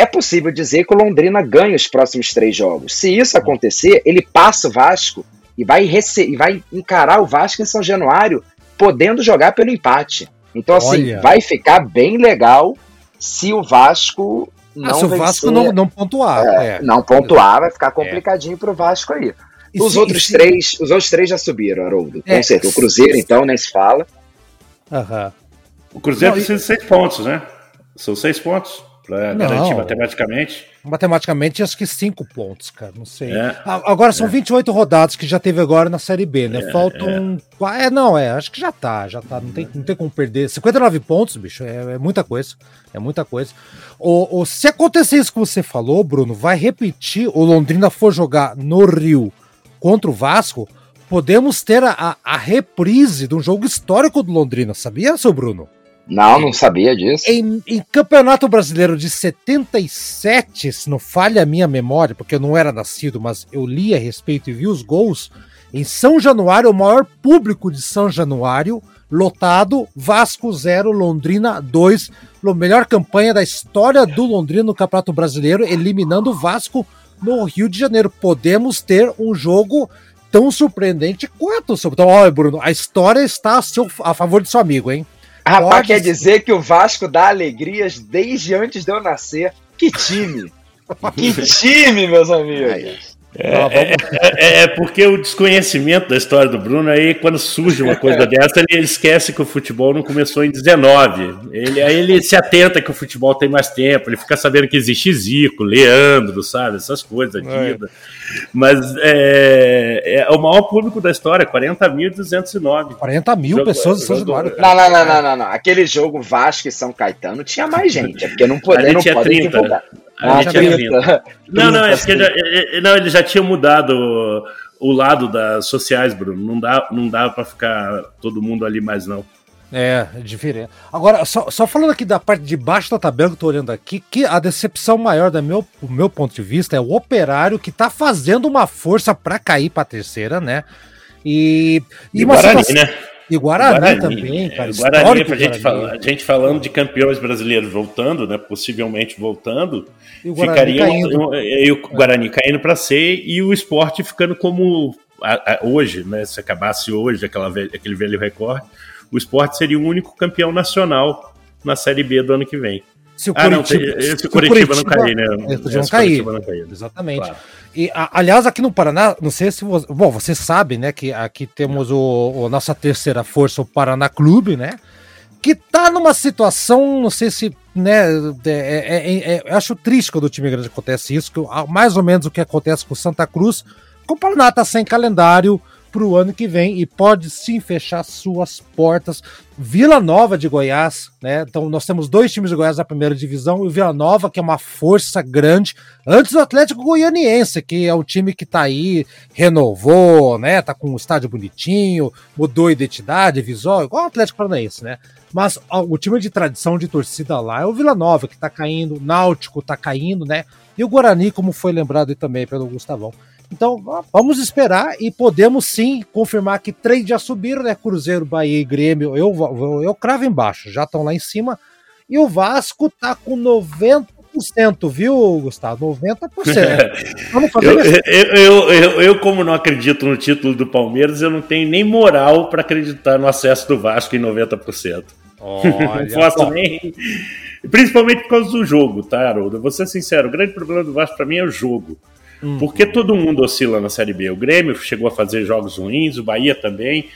é possível dizer que o Londrina ganha os próximos três jogos. Se isso acontecer, ele passa o Vasco e vai, e vai encarar o Vasco em São Januário, podendo jogar pelo empate. Então, assim, Olha. vai ficar bem legal se o Vasco não. Ah, se o Vasco não, não pontuar. É, é. Não pontuar, vai ficar complicadinho é. pro Vasco aí. E os se, outros se... três, os outros três já subiram, Haroldo. Com é, certeza. O Cruzeiro, então, nem se fala. Aham. O Cruzeiro não, precisa de seis pontos, né? São seis pontos. Pra garantir matematicamente? Matematicamente, acho que cinco pontos, cara. Não sei. É. Agora são é. 28 rodadas que já teve agora na Série B, né? É, Faltam. É. é. não, é. Acho que já tá. Já tá. Não tem, não tem como perder. 59 pontos, bicho, é, é muita coisa. É muita coisa. O, o, se acontecer isso que você falou, Bruno, vai repetir. O Londrina for jogar no Rio contra o Vasco. Podemos ter a, a reprise de um jogo histórico do Londrina, sabia, seu Bruno? Não, não sabia disso. Em, em, Campeonato Brasileiro de 77, se não falha a minha memória, porque eu não era nascido, mas eu li a respeito e vi os gols. Em São Januário, o maior público de São Januário, lotado, Vasco 0, Londrina 2. Melhor campanha da história do Londrina no Campeonato Brasileiro, eliminando o Vasco no Rio de Janeiro. Podemos ter um jogo tão surpreendente quanto. Então, olha, Bruno, a história está a, seu, a favor de seu amigo, hein? Rapaz, Pode quer ser. dizer que o Vasco dá alegrias desde antes de eu nascer. Que time! que time, meus amigos! É, é, é, é, porque o desconhecimento da história do Bruno, aí quando surge uma coisa dessa, ele, esquece que o futebol não começou em 19. Ele, aí ele se atenta que o futebol tem mais tempo, ele fica sabendo que existe Zico, Leandro, sabe? Essas coisas aqui. É. Mas é, é, o maior público da história, 40.209. 40 mil jogo, pessoas em São Januário. Não, não, não, não, não, não, Aquele jogo Vasco e São Caetano tinha mais gente, é porque não, pode, não pode divulgar. A gente tinha 30. Não, não, é porque já, é, é, não, ele já tinha mudado o, o, lado das sociais, Bruno. Não dá, não dá para ficar todo mundo ali mais, não. É, é diferente. Agora, só, só falando aqui da parte de baixo da tabela que eu tô olhando aqui, que a decepção maior, do meu, do meu ponto de vista, é o operário que tá fazendo uma força para cair pra terceira, né? E. E, e Guarani, situação... né? E Guarani, Guarani também, é, cara. É, Guarani, pra gente, falar, a gente falando de campeões brasileiros voltando, né? Possivelmente voltando, e ficaria caindo. e o Guarani caindo para C e o esporte ficando como a, a, hoje, né? Se acabasse hoje aquela, aquele velho recorde, o esporte seria o único campeão nacional na Série B do ano que vem. Se o ah, Curitiba, não, se, se o Curitiba, Curitiba não cair, né? Eles cair. Cair. Exatamente. Claro. E, a, aliás, aqui no Paraná, não sei se você. Bom, né, que aqui temos o, o nossa terceira força, o Paraná Clube, né? Que tá numa situação, não sei se. Né, é, é, é, é acho triste quando o time grande acontece isso, que mais ou menos o que acontece com Santa Cruz, que o Paraná tá sem calendário, para o ano que vem e pode sim fechar suas portas. Vila Nova de Goiás, né? Então nós temos dois times de Goiás na primeira divisão e o Vila Nova, que é uma força grande, antes do Atlético Goianiense, que é um time que tá aí, renovou, né? Tá com um estádio bonitinho, mudou identidade, visual, igual o Atlético Paranaense, né? Mas ó, o time de tradição de torcida lá é o Vila Nova, que tá caindo, o Náutico tá caindo, né? E o Guarani, como foi lembrado também pelo Gustavão. Então, vamos esperar e podemos sim confirmar que três já subiram, né? Cruzeiro, Bahia e Grêmio. Eu, eu, eu cravo embaixo, já estão lá em cima. E o Vasco tá com 90%, viu, Gustavo? 90%. Vamos fazer eu, eu, eu, eu, eu, como não acredito no título do Palmeiras, eu não tenho nem moral para acreditar no acesso do Vasco em 90%. Olha, não posso nem. Principalmente por causa do jogo, tá, Haroldo? Vou ser sincero, o grande problema do Vasco para mim é o jogo. Uhum. Porque todo mundo oscila na Série B. O Grêmio chegou a fazer jogos ruins, o Bahia também.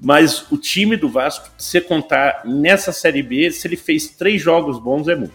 Mas o time do Vasco, se contar nessa Série B, se ele fez três jogos bons, é muito.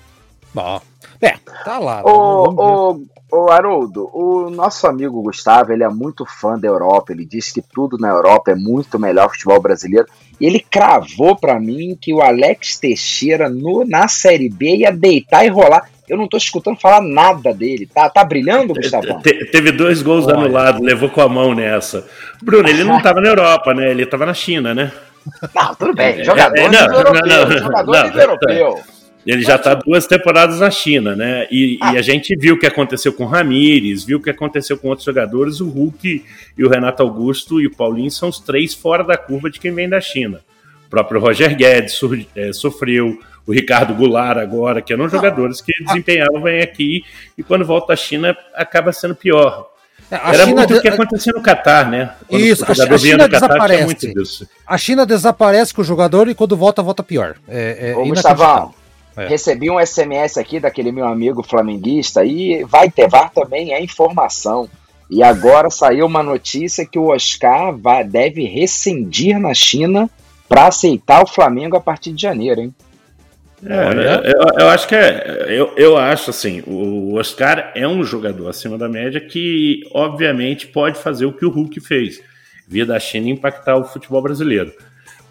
Bom, é, tá lá. Ô, ô, ô, Haroldo, o nosso amigo Gustavo, ele é muito fã da Europa. Ele diz que tudo na Europa é muito melhor futebol brasileiro. E ele cravou para mim que o Alex Teixeira no, na Série B ia deitar e rolar eu não tô escutando falar nada dele. Tá, tá brilhando, Gustavo? Te, teve dois gols Olha. anulados, levou com a mão nessa. Bruno, ele não tava na Europa, né? Ele tava na China, né? Não, tudo bem. Jogador é, é não, europeu. Não, não, jogador não, europeu. Ele já está duas temporadas na China, né? E, ah. e, a gente viu o que aconteceu com o Ramires, viu o que aconteceu com outros jogadores. O Hulk e o Renato Augusto e o Paulinho são os três fora da curva de quem vem da China. O próprio Roger Guedes é, sofreu, o Ricardo Goulart agora, que eram jogadores que desempenhavam bem aqui e quando volta à China acaba sendo pior. É, a Era China muito o que acontecia no Catar, né? Quando isso, a, a China desaparece. A China desaparece com o jogador e quando volta, volta pior. É, é Ô, Gustavão, é. recebi um SMS aqui daquele meu amigo flamenguista e vai ter VAR também, é informação. E agora saiu uma notícia que o Oscar vai, deve rescindir na China para aceitar o Flamengo a partir de janeiro, hein? É, eu, eu, acho que é. Eu, eu acho assim, o Oscar é um jogador acima da média que, obviamente, pode fazer o que o Hulk fez, via da China impactar o futebol brasileiro.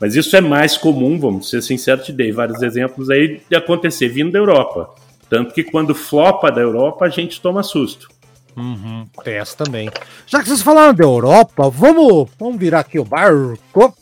Mas isso é mais comum, vamos ser sinceros, te dei vários exemplos aí de acontecer vindo da Europa. Tanto que quando flopa da Europa, a gente toma susto. Uhum, tem essa também. Já que vocês falaram da Europa, vamos, vamos virar aqui o barco.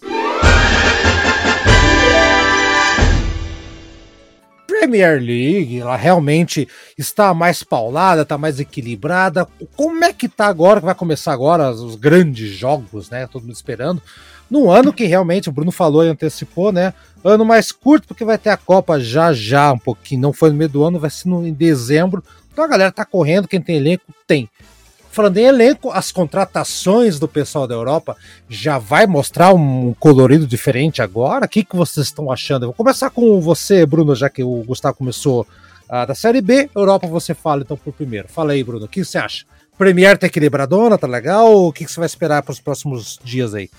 Premier League, ela realmente está mais paulada, está mais equilibrada. Como é que tá agora, que vai começar agora os grandes jogos, né? Todo mundo esperando. Num ano que realmente, o Bruno falou e antecipou, né? Ano mais curto, porque vai ter a Copa já já, um pouquinho. Não foi no meio do ano, vai ser no, em dezembro. Então a galera tá correndo, quem tem elenco, tem. Falando em elenco, as contratações do pessoal da Europa já vai mostrar um colorido diferente agora? O que, que vocês estão achando? Eu vou começar com você, Bruno, já que o Gustavo começou uh, da Série B. Europa você fala então por primeiro. Fala aí, Bruno, o que você acha? Premier tá equilibradona, tá legal? O que, que você vai esperar para os próximos dias aí?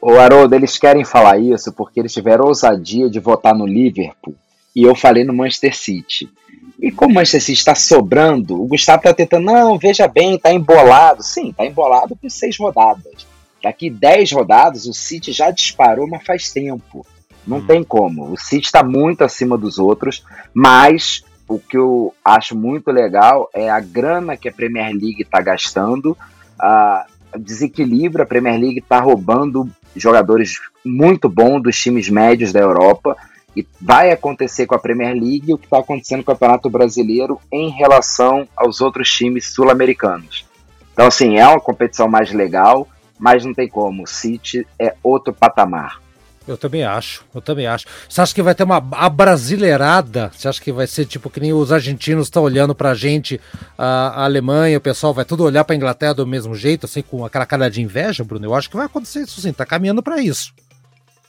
Ô Haroldo, eles querem falar isso porque eles tiveram ousadia de votar no Liverpool e eu falei no Manchester City. E como o Manchester City está sobrando, o Gustavo está tentando, não, veja bem, está embolado. Sim, está embolado por seis rodadas. Daqui dez rodadas, o City já disparou, mas faz tempo. Não hum. tem como. O City está muito acima dos outros, mas o que eu acho muito legal é a grana que a Premier League está gastando. Uh, desequilibra, a Premier League está roubando jogadores muito bons dos times médios da Europa e vai acontecer com a Premier League o que está acontecendo com o Campeonato Brasileiro em relação aos outros times sul-americanos. Então, assim, é uma competição mais legal, mas não tem como. O City é outro patamar. Eu também acho, eu também acho. Você acha que vai ter uma abrasileirada? Você acha que vai ser tipo que nem os argentinos estão olhando pra gente, a, a, Alemanha, o pessoal vai tudo olhar pra Inglaterra do mesmo jeito, assim, com aquela cara de inveja, Bruno? Eu acho que vai acontecer isso sim, tá caminhando para isso.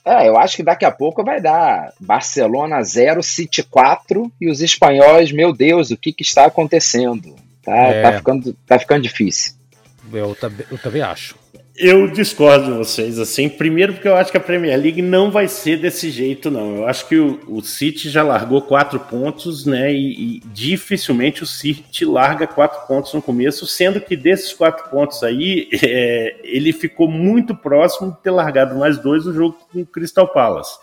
É, eu acho que daqui a pouco vai dar Barcelona 0, City 4 e os espanhóis, meu Deus, o que, que está acontecendo? Tá, é. tá, ficando, tá ficando difícil. Eu, eu também acho. Eu discordo de vocês, assim. Primeiro, porque eu acho que a Premier League não vai ser desse jeito, não. Eu acho que o, o City já largou quatro pontos, né? E, e, dificilmente o City larga quatro pontos no começo, sendo que desses quatro pontos aí, é, ele ficou muito próximo de ter largado mais dois no jogo com o Crystal Palace.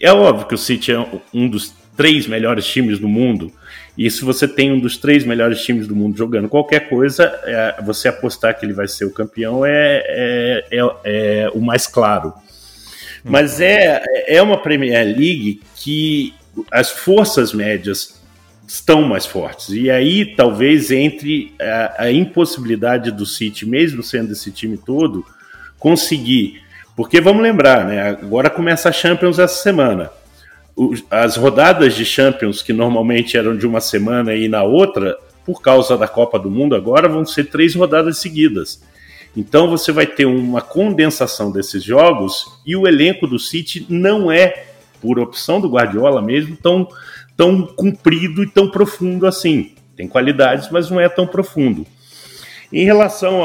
É óbvio que o City é um dos três melhores times do mundo e se você tem um dos três melhores times do mundo jogando qualquer coisa, é, você apostar que ele vai ser o campeão é, é, é, é o mais claro. Mas é, é uma Premier League que as forças médias estão mais fortes. E aí talvez entre a, a impossibilidade do City, mesmo sendo esse time todo, conseguir. Porque vamos lembrar, né? Agora começa a Champions essa semana as rodadas de Champions, que normalmente eram de uma semana e na outra, por causa da Copa do Mundo, agora vão ser três rodadas seguidas. Então você vai ter uma condensação desses jogos e o elenco do City não é, por opção do Guardiola mesmo, tão, tão comprido e tão profundo assim. Tem qualidades, mas não é tão profundo. Em relação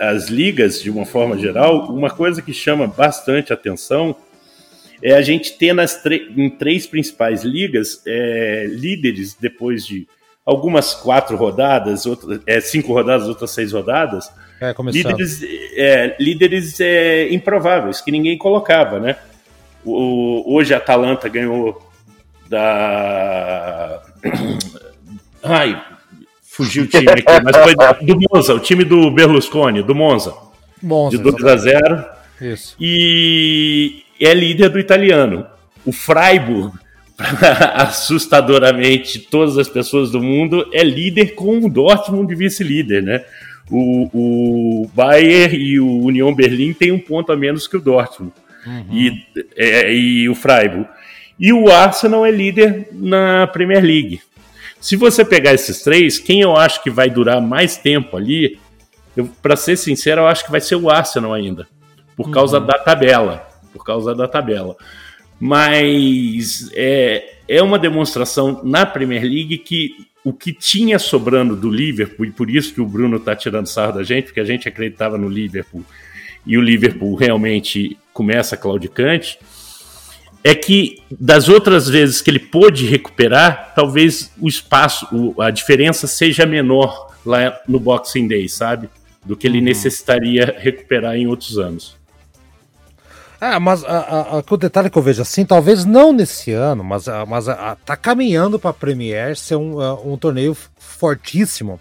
às ligas, de uma forma geral, uma coisa que chama bastante atenção é a gente ter nas em três principais ligas é, líderes depois de algumas quatro rodadas, outras, é, cinco rodadas, outras seis rodadas. É, líderes é, líderes é, improváveis, que ninguém colocava, né? O, hoje a Atalanta ganhou da. Ai, fugiu o time aqui, mas foi do Monza, o time do Berlusconi, do Monza. Monza de 2 a 0. Isso. E, é líder do italiano. O Freiburg, assustadoramente todas as pessoas do mundo, é líder com o Dortmund de vice-líder, né? O, o Bayern e o União Berlim têm um ponto a menos que o Dortmund uhum. e, é, e o Freiburg. E o Arsenal é líder na Premier League. Se você pegar esses três, quem eu acho que vai durar mais tempo ali, para ser sincero, eu acho que vai ser o Arsenal ainda, por causa uhum. da tabela por causa da tabela. Mas é, é uma demonstração na Premier League que o que tinha sobrando do Liverpool, e por isso que o Bruno está tirando sarro da gente, porque a gente acreditava no Liverpool, e o Liverpool realmente começa claudicante, é que das outras vezes que ele pôde recuperar, talvez o espaço, a diferença seja menor lá no Boxing Day, sabe? Do que ele uhum. necessitaria recuperar em outros anos. Ah, mas a, a, a, o detalhe que eu vejo assim, talvez não nesse ano, mas, a, mas a, tá caminhando para a Premier ser um, um torneio fortíssimo.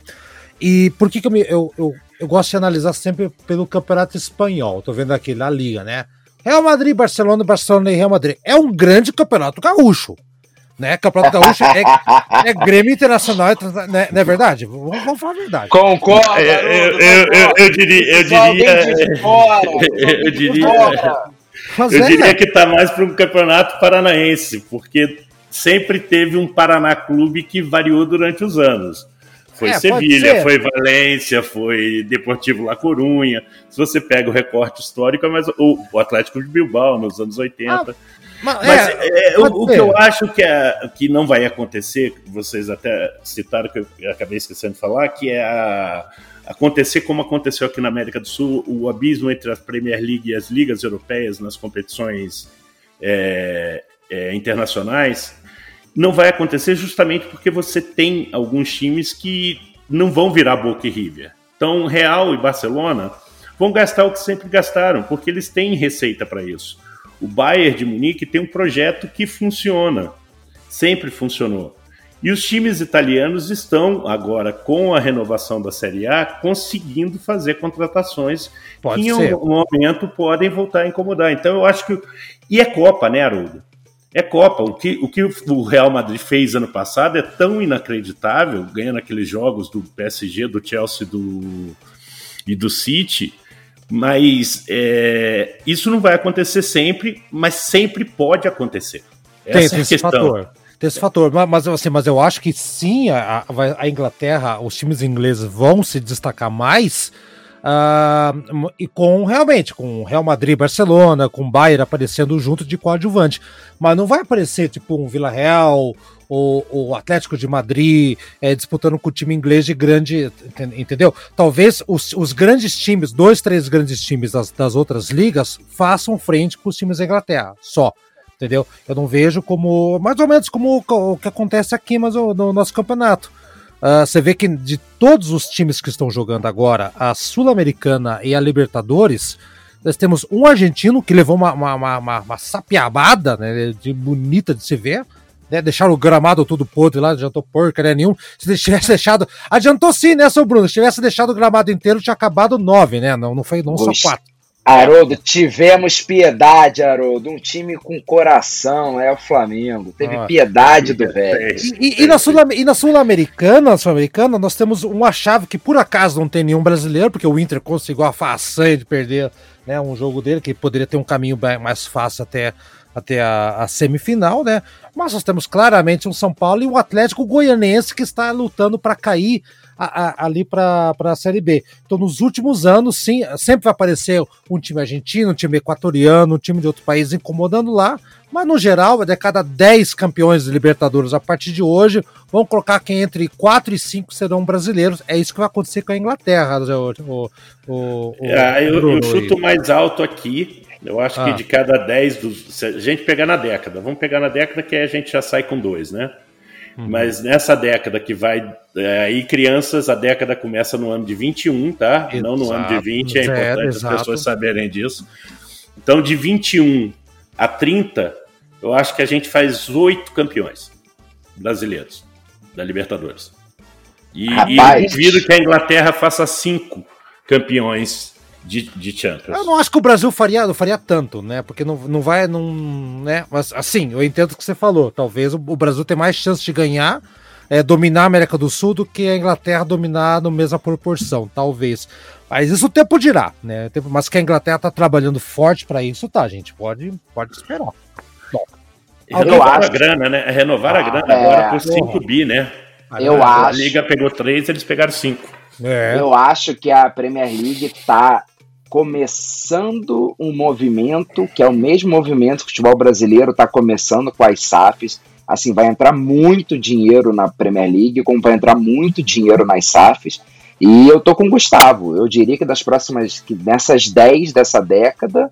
E por que, que eu, eu, eu, eu, gosto de analisar sempre pelo campeonato espanhol? Tô vendo aqui na Liga, né? Real Madrid, Barcelona, Barcelona e Real Madrid. É um grande campeonato gaúcho. Né? Campeonato Gaúcho é, é Grêmio Internacional, né? não é verdade? Vamos, vamos falar a verdade. Concordo. Eu, eu, eu, eu, diria. Eu diria, eu diria, eu é, diria que está mais para um campeonato paranaense, porque sempre teve um Paraná Clube que variou durante os anos. Foi é, Sevilha, foi Valência, foi Deportivo La Corunha. Se você pega o recorte histórico, é mas o, o Atlético de Bilbao nos anos 80. Ah, mas, mas é, é, o, o, que eu acho que, é, que não vai acontecer, vocês até citaram que eu acabei esquecendo de falar, que é a, acontecer como aconteceu aqui na América do Sul, o abismo entre a Premier League e as ligas europeias nas competições é, é, internacionais não vai acontecer justamente porque você tem alguns times que não vão virar Boca e River. Então, Real e Barcelona vão gastar o que sempre gastaram, porque eles têm receita para isso. O Bayern de Munique tem um projeto que funciona, sempre funcionou. E os times italianos estão agora com a renovação da Série A conseguindo fazer contratações Pode que em um momento podem voltar a incomodar. Então eu acho que e é Copa, né, Haroldo? é Copa. O que, o que o Real Madrid fez ano passado é tão inacreditável, ganhando aqueles jogos do PSG, do Chelsea do, e do City. Mas é, isso não vai acontecer sempre, mas sempre pode acontecer. Essa tem, é a questão. Fator. Tem esse fator, mas, assim, mas eu acho que sim, a, a Inglaterra, os times ingleses vão se destacar mais Uh, e com realmente com Real Madrid, Barcelona, com Bayern aparecendo junto de coadjuvante. Mas não vai aparecer tipo um Vila Real ou o Atlético de Madrid é, disputando com o time inglês de grande. Entendeu? Talvez os, os grandes times, dois, três grandes times das, das outras ligas, façam frente com os times da Inglaterra. Só entendeu? Eu não vejo como mais ou menos como o que acontece aqui, mas no nosso campeonato. Uh, você vê que de todos os times que estão jogando agora, a Sul-Americana e a Libertadores, nós temos um argentino que levou uma, uma, uma, uma sapiabada né, de bonita de se ver. Né, deixaram o gramado todo podre lá, não adiantou porcaria nenhum. Se tivesse deixado. Adiantou sim, né, seu Bruno? Se tivesse deixado o gramado inteiro, tinha acabado nove, né? Não, não foi não só quatro. Haroldo, tivemos piedade, Haroldo. Um time com coração é o Flamengo. Teve ah, piedade do velho. E, e, e, na Sul-Americana, Sul-Americana, nós temos uma chave que por acaso não tem nenhum brasileiro, porque o Inter conseguiu a façanha de perder né, um jogo dele, que poderia ter um caminho mais fácil até, até a, a semifinal, né? Mas nós temos claramente um São Paulo e um Atlético Goianense que está lutando para cair a, a, ali para a Série B. Então, nos últimos anos, sim, sempre vai aparecer um time argentino, um time equatoriano, um time de outro país incomodando lá, mas no geral, de cada 10 campeões de Libertadores a partir de hoje, vão colocar que entre 4 e 5 serão brasileiros. É isso que vai acontecer com a Inglaterra. O, o, o, ah, eu, eu chuto mais alto aqui. Eu acho ah. que de cada 10 dos. Se a gente pegar na década, vamos pegar na década que a gente já sai com dois, né? Uhum. Mas nessa década que vai. É, aí, crianças, a década começa no ano de 21, tá? Exato. Não no ano de 20, é importante as pessoas saberem disso. Então, de 21 a 30, eu acho que a gente faz oito campeões brasileiros da Libertadores. E, e eu duvido que a Inglaterra faça cinco campeões de, de Champions. Eu não acho que o Brasil faria, não faria tanto, né? Porque não, não vai, não, né? Mas assim, eu entendo o que você falou. Talvez o, o Brasil tenha mais chance de ganhar, é, dominar a América do Sul do que a Inglaterra dominar na mesma proporção, talvez. Mas isso o tempo dirá, né? Mas que a Inglaterra tá trabalhando forte para isso, tá, gente? Pode, pode esperar. Bom. Renovar a grana, né? Renovar ah, a grana é, agora por 5 bi, né? Eu a, acho. A Liga pegou 3, eles pegaram 5. É. Eu acho que a Premier League tá começando um movimento que é o mesmo movimento que o futebol brasileiro está começando com as SAFs. Assim, vai entrar muito dinheiro na Premier League, como vai entrar muito dinheiro nas SAFs. E eu tô com o Gustavo. Eu diria que das próximas, que nessas 10 dessa década,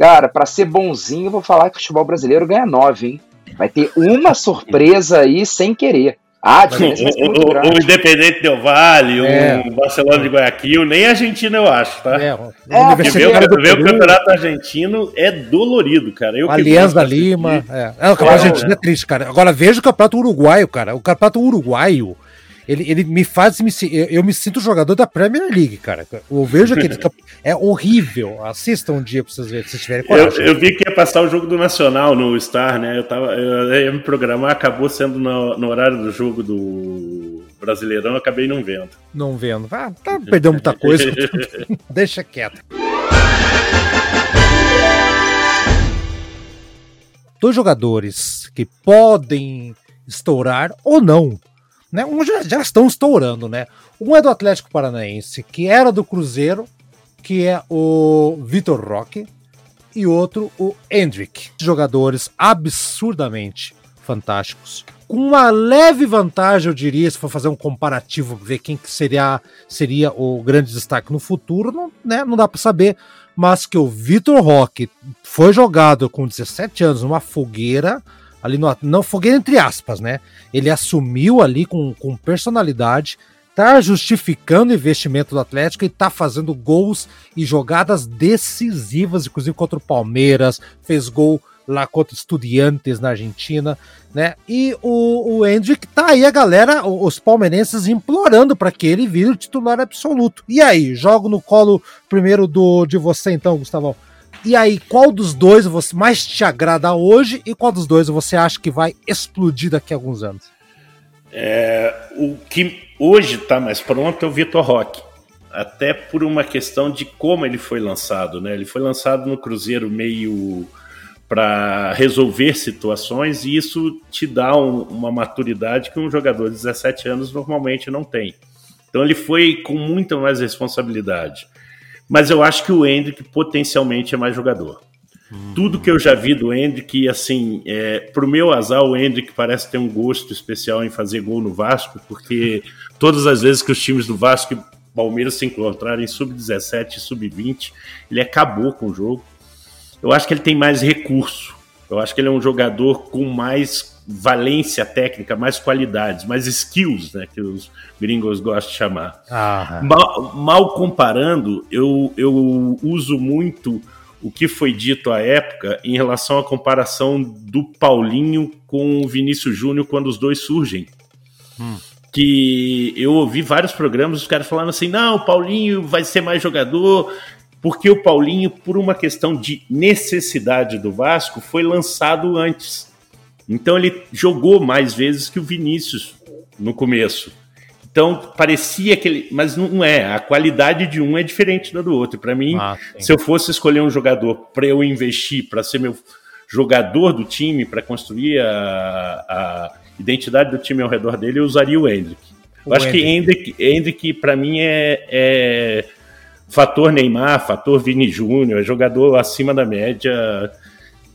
Cara, para ser bonzinho, eu vou falar que o futebol brasileiro ganha nove, hein? Vai ter uma surpresa aí sem querer. Ah, o, o, o Independente Del Vale, é. o Barcelona de Guayaquil, nem Argentina eu acho, tá? É, é ver, o, ver o campeonato argentino é dolorido, cara. Eu Aliança da Lima. É. É, o campeonato argentino é triste, cara. Agora veja o campeonato uruguaio, cara. O campeonato uruguaio ele, ele me faz. Me, eu me sinto jogador da Premier League, cara. Eu vejo aquele. é horrível. Assistam um dia pra vocês verem, se vocês tiverem coragem. Eu, eu, vi que ia passar o jogo do Nacional no Star, né? Eu, tava, eu ia me programar, acabou sendo no, no horário do jogo do Brasileirão, acabei não vendo. Não vendo. Ah, tá, perdeu muita coisa. Deixa quieto. Dois jogadores que podem estourar ou não né? Um já, já estão estourando, né? Um é do Atlético Paranaense, que era do Cruzeiro, que é o Vitor Roque, e outro o Hendrick. Jogadores absurdamente fantásticos. Com uma leve vantagem, eu diria, se for fazer um comparativo, ver quem que seria, seria o grande destaque no futuro, não, né, não dá para saber. Mas que o Vitor Roque foi jogado com 17 anos numa fogueira, ali no. Não, fogueira entre aspas, né? Ele assumiu ali com, com personalidade, tá justificando o investimento do Atlético e tá fazendo gols e jogadas decisivas, inclusive contra o Palmeiras, fez gol lá contra Estudiantes na Argentina, né? E o, o Hendrick tá aí a galera, os palmeirenses implorando para que ele vire o titular absoluto. E aí, jogo no colo primeiro do de você então, Gustavão. E aí, qual dos dois você mais te agrada hoje e qual dos dois você acha que vai explodir daqui a alguns anos? É, o que hoje está mais pronto é o Vitor Roque. Até por uma questão de como ele foi lançado, né? Ele foi lançado no Cruzeiro meio para resolver situações e isso te dá um, uma maturidade que um jogador de 17 anos normalmente não tem. Então ele foi com muita mais responsabilidade. Mas eu acho que o Hendrick potencialmente é mais jogador. Uhum. Tudo que eu já vi do Hendrick, assim, é, pro meu azar, o Hendrick parece ter um gosto especial em fazer gol no Vasco, porque todas as vezes que os times do Vasco e Palmeiras se encontraram em sub-17 e sub-20, ele acabou com o jogo. Eu acho que ele tem mais recurso. Eu acho que ele é um jogador com mais valência técnica, mais qualidades, mais skills, né, que os gringos gostam de chamar. Ah. Mal, mal, comparando, eu, eu uso muito o que foi dito à época em relação à comparação do Paulinho com o Vinícius Júnior quando os dois surgem. Hum. Que eu ouvi vários programas, os caras falando assim: não, o Paulinho vai ser mais jogador, porque o Paulinho, por uma questão de necessidade do Vasco, foi lançado antes. Então ele jogou mais vezes que o Vinícius no começo. Então parecia que ele. Mas não é. A qualidade de um é diferente da do outro. Para mim, ah, se eu fosse escolher um jogador para eu investir, para ser meu jogador do time, para construir a, a, identidade do time ao redor dele, eu usaria o Hendrick. O eu acho Hendrick. que Hendrick, para mim, é, é, fator Neymar, fator Vini Júnior, é jogador acima da média,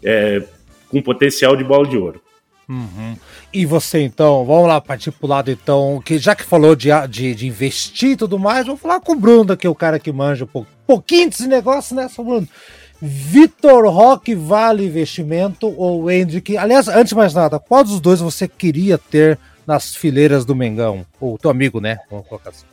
é, com potencial de bola de ouro. Uhum. E você então, vamos lá partir pro lado então, que já que falou de, de, de investir e tudo mais, vamos falar com o Bruno, que é o cara que manja um pouquinho desse negócio, né, Bruno? Vitor Roque vale investimento ou Hendrick? Aliás, antes de mais nada, qual dos dois você queria ter nas fileiras do Mengão? Ou teu amigo, né? Vamos colocar assim.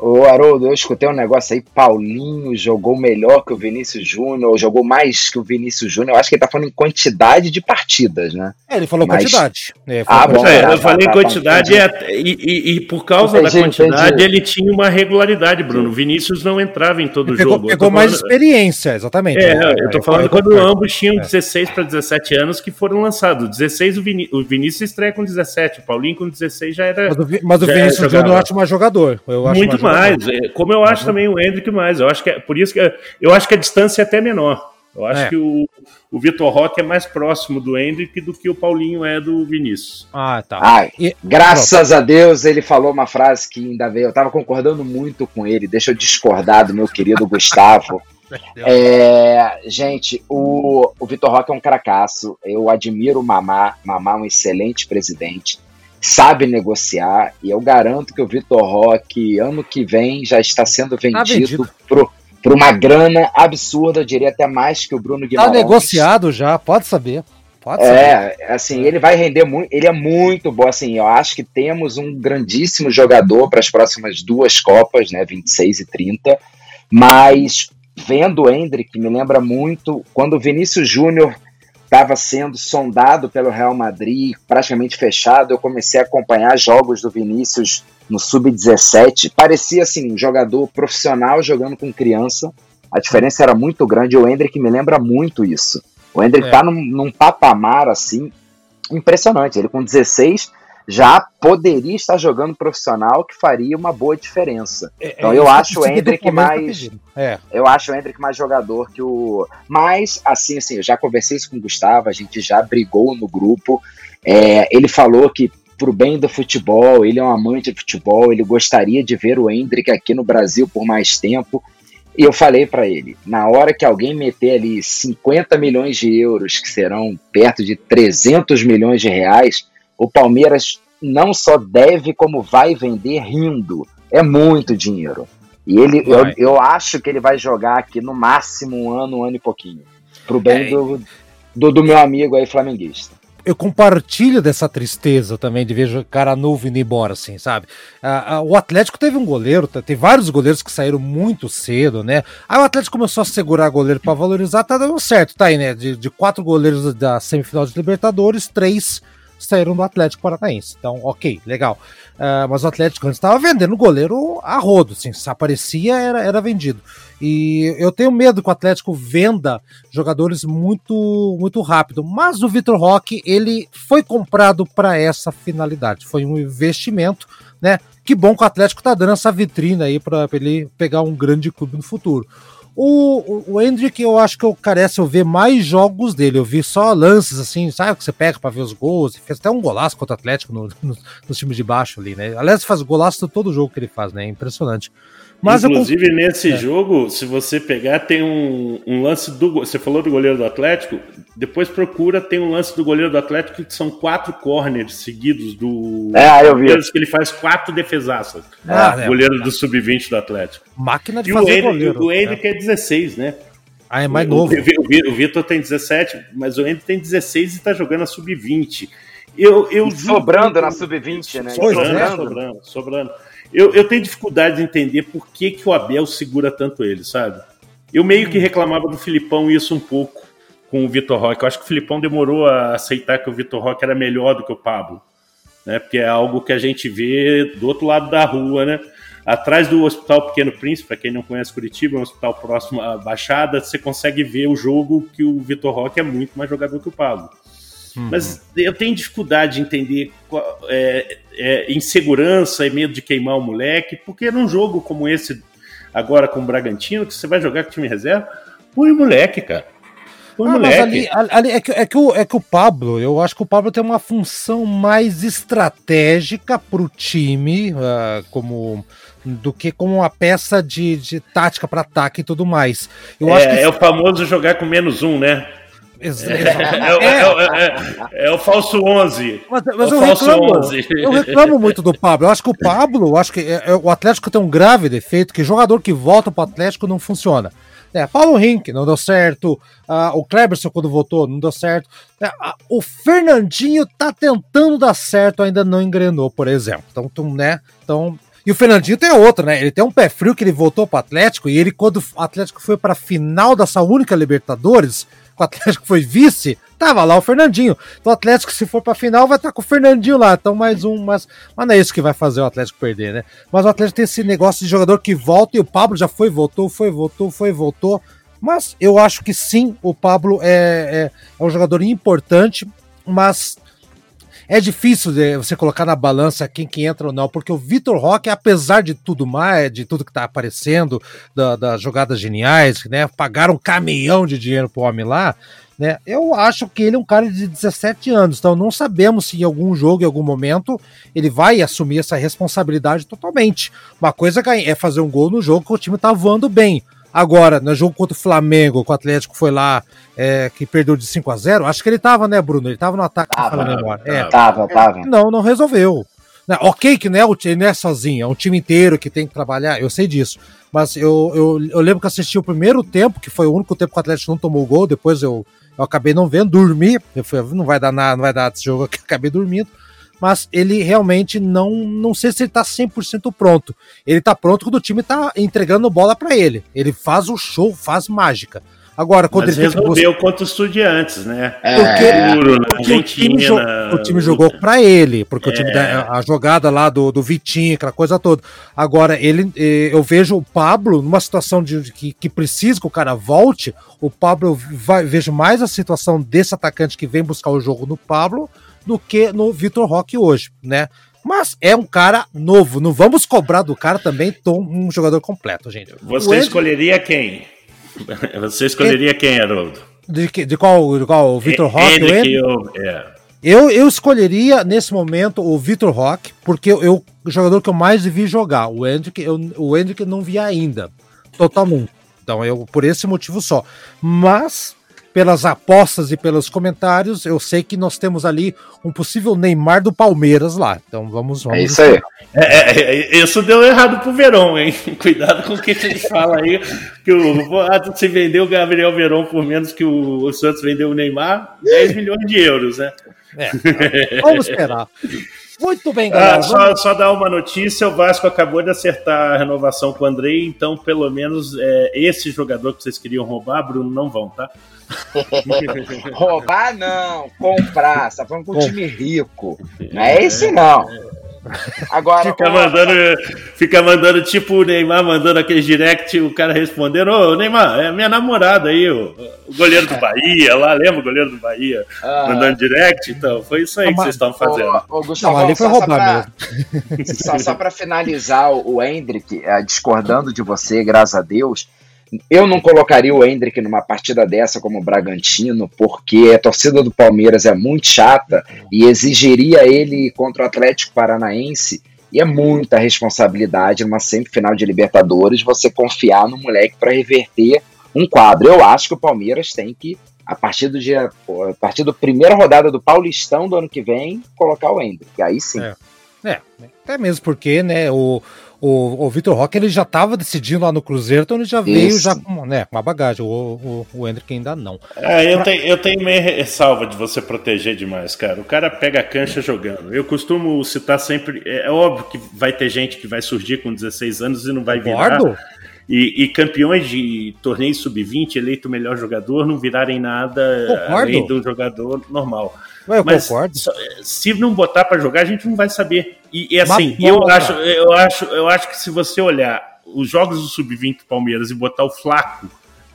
Ô, Haroldo, eu escutei um negócio aí, Paulinho jogou melhor que o Vinícius Júnior, jogou mais que o Vinícius Júnior. Eu acho que ele tá falando em quantidade de partidas, né? É, ele falou Mas... quantidade. É, ah, bom, é, eu falei tá, quantidade tá, e, e, e, por causa entendi, da quantidade entendi. ele tinha uma regularidade, Bruno. O Vinícius não entrava em todo ele jogo. Pegou, mais falando... experiência, exatamente. É, é, eu tô falando quando ambos tinham 16 para 17 anos que foram lançados. 16 o, Viní o Vinícius estreia com 17, o Paulinho com 16 já era. Mas o, mas o Vinícius Júnior eu acho mais jogador. Eu acho Muito mais mais. É, como eu acho uhum. também o Hendrick mais. Eu acho que é, por isso que eu acho que a distância é até menor. Eu acho é. que o, o Vitor Roque é mais próximo do Hendrick do que o Paulinho é do Vinícius. Ah, tá. Ai, e... Graças a Deus ele falou uma frase que ainda veio. Eu tava concordando muito com ele. Deixa eu discordar do meu querido Gustavo. É, gente, o, o Vitor Roque é um cracaço. Eu admiro o Mamá. Mamá é um excelente presidente sabe negociar e eu garanto que o Vitor Roque ano que vem já está sendo vendido, tá vendido. Pro, por uma grana absurda, eu diria até mais que o Bruno Tá Guimarães. negociado já, pode saber. Pode saber. É, assim, ele vai render muito, ele é muito bom, assim, eu acho que temos um grandíssimo jogador para as próximas duas Copas, né, 26 e 30, mas vendo o Hendrick, me lembra muito quando o Vinícius Júnior estava sendo sondado pelo Real Madrid, praticamente fechado, eu comecei a acompanhar jogos do Vinícius no Sub-17, parecia assim, um jogador profissional jogando com criança, a diferença era muito grande, o Hendrick me lembra muito isso. O Hendrick É. tá num, num patamar assim impressionante. Ele com 16 já poderia estar jogando profissional que faria uma boa diferença. É, Então é eu isso que acho o Hendrick tá mais-. É. Eu acho o Hendrick mais jogador que o. Mas, assim, assim, eu já conversei isso com o Gustavo, a gente já brigou no grupo. É, ele falou que, pro bem do futebol, ele é um amante de futebol, ele gostaria de ver o Hendrick aqui no Brasil por mais tempo. E eu falei pra ele, na hora que alguém meter ali 50 milhões de euros, que serão perto de 300 milhões de reais, o Palmeiras não só deve, como vai vender rindo. É muito dinheiro. E ele, eu, Vai. eu acho que ele vai jogar aqui no máximo um ano, um ano e pouquinho. Pro bem É. do, do, do meu amigo aí flamenguista. eu compartilho dessa tristeza também de ver o cara novo indo embora, assim, sabe? Ah, ah, o Atlético teve um goleiro, tem vários goleiros que saíram muito cedo, né? Aí o Atlético começou a segurar goleiro pra valorizar, tá dando certo, tá aí, né? De, de quatro goleiros da semifinal de Libertadores, três saíram do Atlético Paranaense. Então, ok, legal. Ah, mas o Atlético antes estava vendendo goleiro a rodo, assim, se aparecia era, era vendido. E eu tenho medo que o Atlético venda jogadores muito muito rápido. Mas o Vitor Roque, ele foi comprado para essa finalidade. Foi um investimento, né? Que bom que o Atlético tá dando essa vitrine aí para ele pegar um grande clube no futuro. O, o, Hendrick, eu acho que eu carece eu ver mais jogos dele. Eu vi só lances assim, sabe? Que você pega para ver os gols. Ele fez até um golaço contra o Atlético no, no, nos times de baixo ali, né? Aliás, faz golaço todo jogo que ele faz, né? Impressionante. Mas eu Inclusive, nesse É. jogo, se você pegar, tem um, um lance do. Você falou do goleiro do Atlético, depois procura, tem um lance do goleiro do Atlético que são quatro corners seguidos do. É, eu vi. Que ele faz quatro defesaças. Ah, o é. goleiro do sub-20 do Atlético. máquina de E o fazer Hendrick, goleiro. o né? Hendrick é 16, né? Ah, é mais O- novo. O, Vi- o Vitor tem 17, mas o Hendrick tem 16 e tá jogando a sub-20. Eu, eu sobrando na sub-20, né? Pois é. Sobrando, sobrando, sobrando. Eu, eu tenho dificuldade de entender por que, que o Abel segura tanto ele, sabe? Eu meio que reclamava do Filipão isso um pouco com o Vitor Roque. Eu acho que o Filipão demorou a aceitar que o Vitor Roque era melhor do que o Pablo. Né? Porque é algo que a gente vê do outro lado da rua, né? Atrás do Hospital Pequeno Príncipe, para quem não conhece Curitiba, é um hospital próximo à Baixada, você consegue ver o jogo que o Vitor Roque é muito mais jogador que o Pablo. Mas eu tenho dificuldade de entender é, é, insegurança e medo de queimar o moleque, porque num jogo como esse, agora com o Bragantino, que você vai jogar com time reserva, põe o moleque, cara. Põe Ah, mas moleque. ali, ali- é, que, é, que o, é que o Pablo, eu acho que o Pablo tem uma função mais estratégica pro time, ah, como do que como uma peça de, de tática para ataque e tudo mais. Eu é, acho que é o famoso jogar com menos um, né? É, o- é o- é- é o falso 11. Mas, mas É eu reclamo, 11. eu reclamo muito do Pablo. Eu acho que o Pablo, acho que é- é- o Atlético tem um grave defeito que jogador que volta pro Atlético não funciona. É, Paulo Rink não deu certo, ah, o Kleberson quando voltou não deu certo. É, o Fernandinho tá tentando dar certo, ainda não engrenou, por exemplo. Então, tu, né? Então, e o Fernandinho tem outra, né? Ele tem um pé frio que ele voltou pro Atlético e ele quando o Atlético foi pra final dessa única Libertadores, o Atlético foi vice, tava lá o Fernandinho. Então o Atlético, se for pra final, vai estar com o Fernandinho lá. Então mais um, mas, mas não é isso que vai fazer o Atlético perder, né? Mas o Atlético tem esse negócio de jogador que volta e o Pablo já foi, voltou, foi, voltou, foi, voltou. Mas eu acho que sim, o Pablo é, é, é um jogador importante, mas é difícil você colocar na balança quem que entra ou não, porque o Vitor Roque, apesar de tudo mais, de tudo que tá aparecendo, da- das jogadas geniais, né? Pagaram um caminhão de dinheiro pro homem lá, né? Eu acho que ele é um cara de 17 anos, então não sabemos se em algum jogo, em algum momento, ele vai assumir essa responsabilidade totalmente. Uma coisa é fazer um gol no jogo que o time tá voando bem. Agora, no jogo contra o Flamengo, que o Atlético foi lá, é, que perdeu de 5 a 0 acho que ele tava, né, Bruno? Ele tava no ataque, Tava, falando memória. É, Tava, tava. não, não resolveu. Né, ok que não é, o, não é sozinho, é um time inteiro que tem que trabalhar, eu sei disso. Mas eu, eu, eu lembro que assisti o primeiro tempo, que foi o único tempo que o Atlético não tomou gol, depois eu, eu acabei não vendo, dormi, eu fui, não vai dar nada, não vai dar esse jogo aqui, acabei dormindo. Mas ele realmente não, não sei se ele tá 100% pronto. Ele tá pronto quando o time tá entregando bola para ele. Ele faz o show, faz mágica. Agora, quando Mas ele resolveu que... contra os estudiantes, né? É, porque, é, porque o, time o time jogou para ele, porque é. o time da, a jogada lá do, do Vitinho, aquela coisa toda. Agora, ele, eh, eu vejo o Pablo numa situação de que, que precisa que o cara volte. O Pablo, vai, vejo mais a situação desse atacante que vem buscar o jogo no Pablo do que no Vitor Roque hoje, né? Mas é um cara novo. Não vamos cobrar do cara também um jogador completo, gente. Você escolheria quem? Você escolheria quem, Haroldo? De, de qual? De qual? O Vitor Roque? Eu, é. eu, eu escolheria, nesse momento, o Vitor Roque, porque eu, o jogador que eu mais vi jogar. O Hendrick, eu, o Hendrick não vi ainda. Totalmente. Então, eu, por esse motivo só. Mas pelas apostas e pelos comentários, eu sei que nós temos ali um possível Neymar do Palmeiras lá. Então vamos. vamos é isso aí. É, é, é, isso deu errado pro Verão, hein? Cuidado com o que ele fala aí. Que o ah, se vendeu o Gabriel Verão por menos que o, o Santos vendeu o Neymar, 10 milhões de euros, né? É, vamos esperar. Muito bem, galera. Ah, só, só, dar uma notícia: o Vasco acabou de acertar a renovação com o Andrei, então pelo menos é, esse jogador que vocês queriam roubar, Bruno, não vão, tá? Roubar não, comprar. Você tá falando com um time rico. Não é esse não. Agora, fica, mandando, fica mandando tipo o Neymar mandando aquele direct, o cara respondendo: Ô Neymar, é minha namorada aí, o, o goleiro do Bahia, lá, lembra o goleiro do Bahia? Ah. Mandando direct? Então, foi isso aí que vocês estão fazendo. Ô, ô, Gustavo, Não, ali foi roubar mesmo. Só, só para finalizar, o Hendrick, é, discordando de você, graças a Deus, eu não colocaria o Hendrick numa partida dessa como o Bragantino, porque a torcida do Palmeiras é muito chata e exigiria ele contra o Atlético Paranaense. E é muita responsabilidade numa semifinal de Libertadores você confiar no moleque para reverter um quadro. Eu acho que o Palmeiras tem que, a partir do dia, a partir da primeira rodada do Paulistão do ano que vem, colocar o Hendrick. Aí sim. É, é até mesmo porque, né, o o, o Vitor Roque ele já estava decidindo lá no Cruzeiro, então ele já Isso. veio já com né, uma bagagem. O, o, o Hendrick ainda não. É, eu, tenho, eu tenho meio ressalva de você proteger demais, cara. O cara pega a cancha jogando. Eu costumo citar sempre. É, é óbvio que vai ter gente que vai surgir com 16 anos e não vai virar. E, e, campeões de torneio sub-20, eleito o melhor jogador, não virarem nada Concordo. além de um jogador normal. Eu Mas concordo. se não botar para jogar, a gente não vai saber. E, e assim, eu acho, eu, acho, eu acho que se você olhar os jogos do Sub-20 do Palmeiras e botar o Flaco,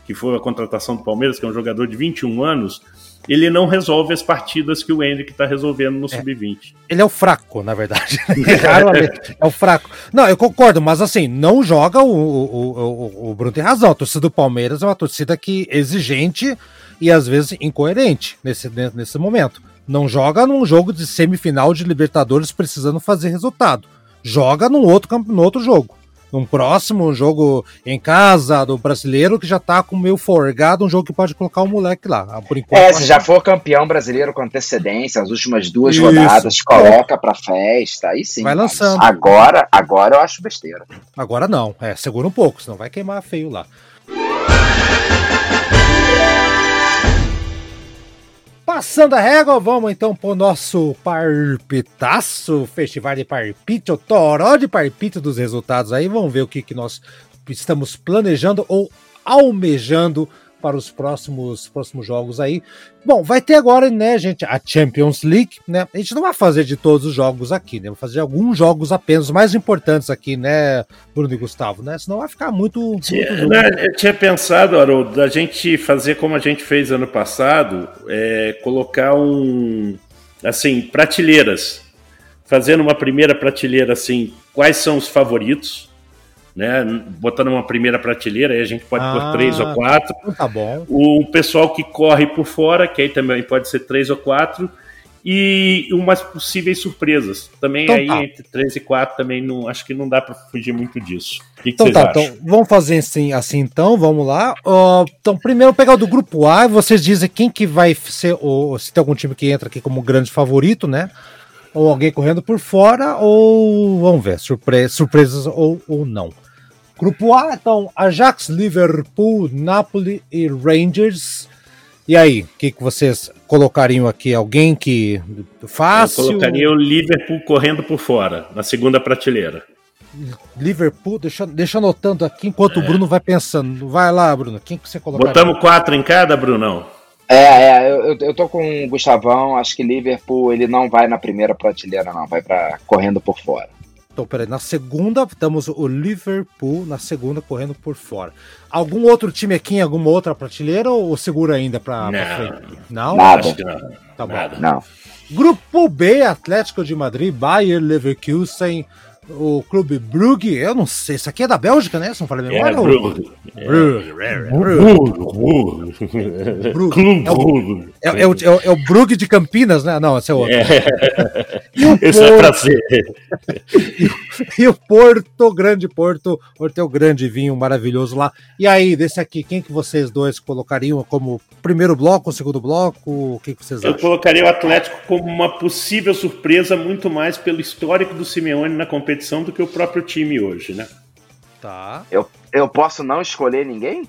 que foi a contratação do Palmeiras, que é um jogador de 21 anos, ele não resolve as partidas que o Hendrick está resolvendo no é, Sub-20. Ele é o fraco, na verdade. é o fraco. Não, eu concordo, mas assim, não joga o, o, o, o Bruno tem razão. A torcida do Palmeiras é uma torcida que exigente e às vezes incoerente nesse, nesse momento. Não joga num jogo de semifinal de Libertadores precisando fazer resultado. Joga num outro, num outro jogo. Num próximo jogo em casa do brasileiro que já tá com meio forgado, um jogo que pode colocar o moleque lá. Ah, por enquanto, é, se já for campeão brasileiro com antecedência, as últimas duas Isso. rodadas, coloca pra festa, aí sim. Vai lançando. Agora, agora eu acho besteira. Agora não, é, segura um pouco, senão vai queimar feio lá. Passando a régua, vamos então pro nosso parpitaço, festival de parpite, o toró de parpite dos resultados aí. Vamos ver o que, que nós estamos planejando ou almejando para os próximos, próximos jogos aí. Bom, vai ter agora, né, gente, a Champions League, né? A gente não vai fazer de todos os jogos aqui, né? Vai fazer alguns jogos apenas, mais importantes aqui, né, Bruno e Gustavo, né? Senão vai ficar muito. muito né, eu tinha pensado, Haroldo, da gente fazer como a gente fez ano passado, é, colocar um. Assim, prateleiras. Fazendo uma primeira prateleira assim, quais são os favoritos? Né? Botando uma primeira prateleira, aí a gente pode ah, pôr três ou quatro. Então tá bom. O pessoal que corre por fora, que aí também pode ser três ou quatro. E umas possíveis surpresas. Também então aí tá. entre três e quatro também não acho que não dá para fugir muito disso. O que, então que tá, então vamos fazer assim, assim então, vamos lá. Uh, então primeiro pegar o do grupo A, vocês dizem quem que vai ser o se tem algum time que entra aqui como grande favorito, né? ou alguém correndo por fora, ou vamos ver, surpre surpresas ou, ou não. Grupo A, então, Ajax, Liverpool, Napoli e Rangers. E aí, o que, que vocês colocariam aqui? Alguém que fácil? Eu colocaria o Liverpool correndo por fora, na segunda prateleira. Liverpool, deixa, deixa anotando aqui enquanto é. o Bruno vai pensando. Vai lá, Bruno, quem que você colocaria? Botamos quatro em cada, Brunão? É, é, eu, eu tô com o Gustavão, acho que Liverpool ele não vai na primeira prateleira, não, vai para correndo por fora. Então, peraí, na segunda temos o Liverpool, na segunda correndo por fora. Algum outro time aqui em alguma outra prateleira ou segura ainda para frente? Não? Nada. Não. Tá bom. Nada. Não. Grupo B, Atlético de Madrid, Bayern Leverkusen, o clube Brugge, eu não sei, isso aqui é da Bélgica, né? Se não falei memória. É, Brugge. Brugge. Brugge. É, é, é, o, é o Brugge de Campinas, né? Não, esse é outro. É. E o Esse é pra ser. E, e, o Porto, Grande Porto, Porto grande vinho maravilhoso lá. E aí, desse aqui, quem que vocês dois colocariam como primeiro bloco, segundo bloco? O que, que vocês acham? Eu colocaria o Atlético como uma possível surpresa, muito mais pelo histórico do Simeone na competição competição do que o próprio time hoje, né? Tá. Eu, eu posso não escolher ninguém?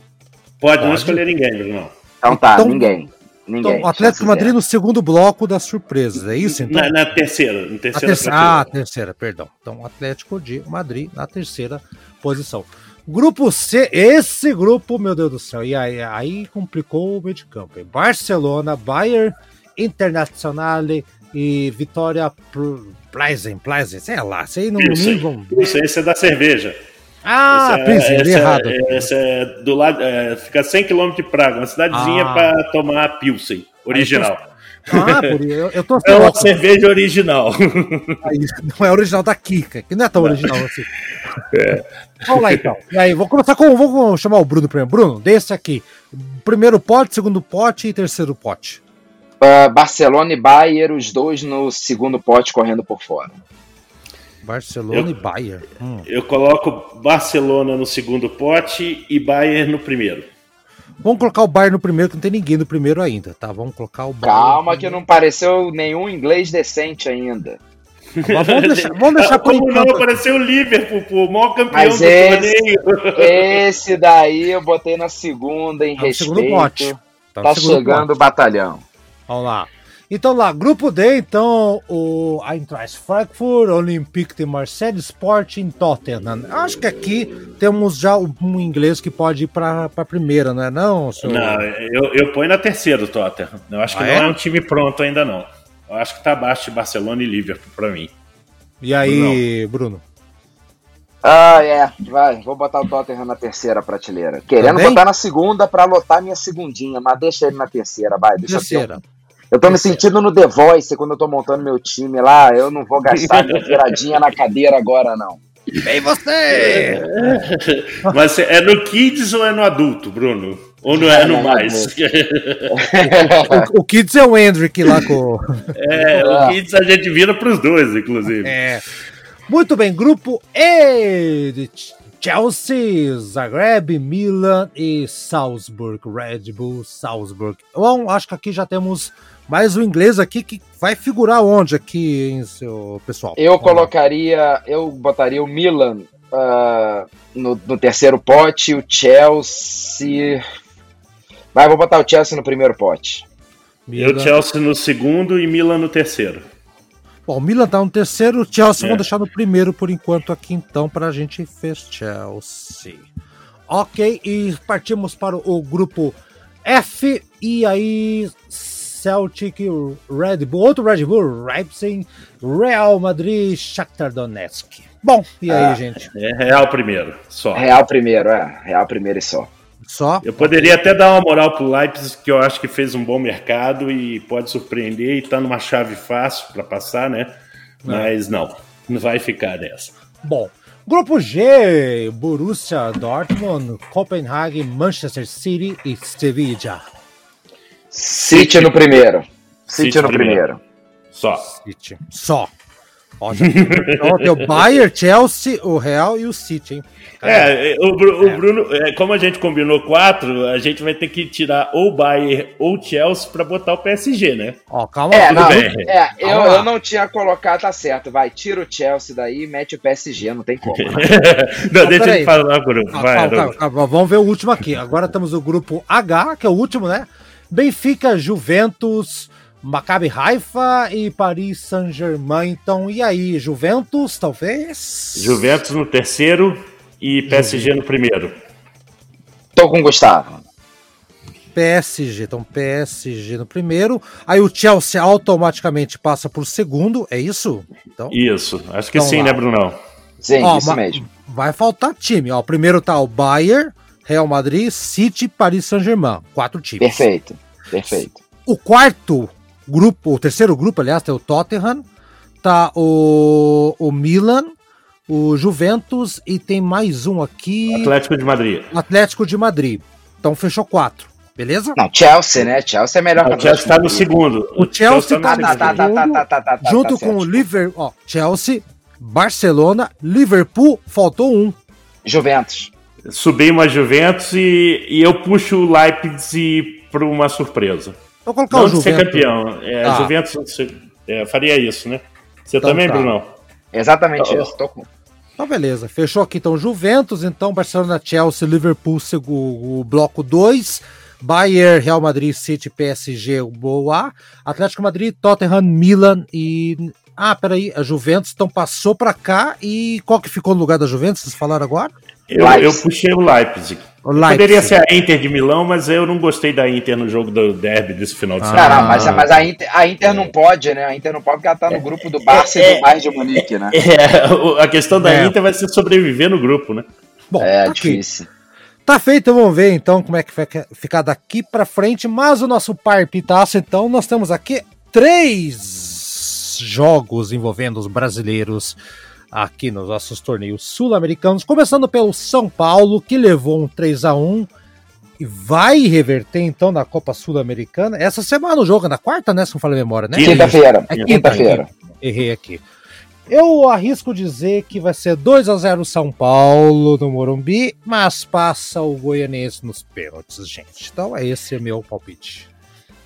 Pode, Pode. não escolher ninguém, Bruno. Então tá, então, ninguém. Ninguém. Então, o Atlético Madrid no segundo bloco das surpresas, é isso? Então? Na, na terceira. Na terceira, terceira ah, terceira, perdão. Então, Atlético de Madrid na terceira posição. Grupo C, esse grupo, meu Deus do céu, e aí, aí complicou o meio de campo. Barcelona, Bayern, Internazionale e Vitória Pleasant, Pleasant, sei lá, sei não isso, vão... isso, esse é da cerveja. Ah, esse é, esse é, errado. Esse é do lado, é, fica 100 km de Praga, uma cidadezinha ah. para tomar Pilsen, original. Ah, por eu, eu tô É uma cerveja original. Não é original da Kika, que não é tão original assim. É. Vamos lá então. E aí, vou começar com. Vou chamar o Bruno primeiro. Bruno, desse aqui. Primeiro pote, segundo pote e terceiro pote. Uh, Barcelona e Bayern, os dois no segundo pote correndo por fora. Barcelona eu, e Bayern. Hum. Eu coloco Barcelona no segundo pote e Bayern no primeiro. Vamos colocar o Bayern no primeiro, que não tem ninguém no primeiro ainda, tá? Vamos colocar o Bayern. Calma, que não pareceu nenhum inglês decente ainda. Mas vamos deixar, vamos deixar por Como enquanto. não apareceu o Liverpool, pô, o maior campeão Mas do esse, torneio. Esse daí eu botei na segunda em tá respeito. Segundo pote. Tá, tá chegando pote. o batalhão. Vamos lá. Então lá, grupo D, então o Eintracht Frankfurt, Olympique de Marseille, Sporting Tottenham. Acho que aqui temos já um inglês que pode ir para a primeira, não é não? Senhor? Não, eu, eu ponho na terceira o Tottenham. Eu acho que ah, não é? é? um time pronto ainda não. Eu acho que tá abaixo de Barcelona e Liverpool para mim. E aí, Bruno? Ah, é, vai, vou botar o Tottenham na terceira prateleira. Querendo Também? botar na segunda para lotar minha segundinha, mas deixa ele na terceira, vai. Deixa terceira. Eu tô me sentindo no The Voice quando eu tô montando meu time lá. Eu não vou gastar minha viradinha na cadeira agora, não. Vem você! Mas é no Kids ou é no adulto, Bruno? Ou não é, no mais? o, o, Kids é o Hendrick lá com. É, o ah. Kids a gente vira pros dois, inclusive. É. Muito bem, grupo E Chelsea, Zagreb, Milan e Salzburg, Red Bull Salzburg. Bom, acho que aqui já temos mais o inglês aqui que vai figurar onde aqui, hein, seu pessoal? Eu colocaria, eu botaria o Milan uh, no, no, terceiro pote, o Chelsea. Vai, vou botar o Chelsea no primeiro pote. Milan. Eu Chelsea no segundo e Milan no terceiro. Bom, o Milan tá no terceiro, o Chelsea é. vamos deixar no primeiro por enquanto aqui então para a gente fez Chelsea. Ok, e partimos para o grupo F e aí Celtic, Red Bull, outro Red Bull, Leipzig, Real Madrid, Shakhtar Donetsk. Bom, e aí, ah, gente? É Real primeiro, só. Real primeiro, é. Real primeiro e só. Só? Eu poderia até dar uma moral pro Leipzig, que eu acho que fez um bom mercado e pode surpreender e tá numa chave fácil para passar, né? Mas não, não vai ficar dessa. Bom, Grupo G, Borussia Dortmund, Copenhagen, Manchester City e Sevilla. City no primeiro. City, City no primeiro. primeiro. Só. City. Só. Ó, Então, tem o Bayern, Chelsea, o Real e o City, hein? É, o, Bru- o Bruno, é, como a gente combinou quatro, a gente vai ter que tirar ou o Bayern ou o Chelsea pra botar o PSG, né? Ó, calma É, não, é eu, eu não tinha colocado, tá certo. Vai, tira o Chelsea daí e mete o PSG, não tem como. né? Não, deixa peraí. ele falar, Bruno. Calma, Vai, calma, calma, calma. Vamos ver o último aqui. Agora temos o grupo H, que é o último, né? Benfica, Juventus, Maccabi Haifa e Paris Saint-Germain. Então, e aí, Juventus, talvez? Juventus no terceiro e PSG no primeiro. Tô com o Gustavo. PSG, então PSG no primeiro. Aí o Chelsea automaticamente passa por segundo, é isso? Então, Isso, acho que Então sim, lá. né, Brunão? Sim, Ó, isso mesmo. vai faltar time. Ó, primeiro tá o Bayern, Real Madrid, City, Paris Saint-Germain. Quatro times. Perfeito, perfeito. O quarto grupo, o terceiro grupo, aliás, tem o Tottenham, tá o, o Milan, o Juventus e tem mais um aqui, Atlético de Madrid. o Atlético de Madrid. Então fechou quatro, beleza? Não, Chelsea, né? Chelsea é melhor O Chelsea está no segundo. O Chelsea tá no tá, tá, segundo. tá, tá, tá, tá, tá, Junto tá com o. Liverpool, ó, Chelsea, Barcelona, Liverpool, faltou um. Juventus. Subi uma Juventus e, e eu puxo o Leipzig para uma surpresa. Vou colocar Não o de ser Juventus. campeão. É, Tá. Juventus é, faria isso, né? Você Então também, tá. Brunão? Exatamente Tá. isso. Tô com... Então, beleza. Fechou aqui então Juventus, então Barcelona, Chelsea, Liverpool, segu- o bloco 2. Bayern, Real Madrid, City, PSG, o Boa. Atlético Madrid, Tottenham, Milan e. Ah, peraí, a Juventus então passou pra cá e qual que ficou no lugar da Juventus? Vocês falaram agora? Eu, eu puxei o Leipzig. O Leipzig. Poderia ser a Inter de Milão, mas eu não gostei da Inter no jogo do derby desse final de Ah. semana. Não, mas, mas a, Inter, a Inter não pode, né? A Inter não pode porque ela tá no grupo do Barça e do Bayern de Munique, né? É, a questão da É. Inter vai ser sobreviver no grupo, né? Bom, É tá aqui. difícil. Tá feito, vamos ver então como é que vai ficar daqui pra frente. Mas o nosso parpitaço, então, nós temos aqui três jogos envolvendo os brasileiros aqui nos nossos torneios sul-americanos. Começando pelo São Paulo, que levou um 3 a 1 e vai reverter então na Copa Sul-Americana. Essa semana o jogo é na quarta, né? Se não falha a memória, né? Quinta-feira. É Quinta-feira. Errei aqui. Eu arrisco dizer que vai ser 2 a 0 São Paulo no Morumbi, mas passa o Goianense nos pênaltis, gente. Então é esse meu palpite.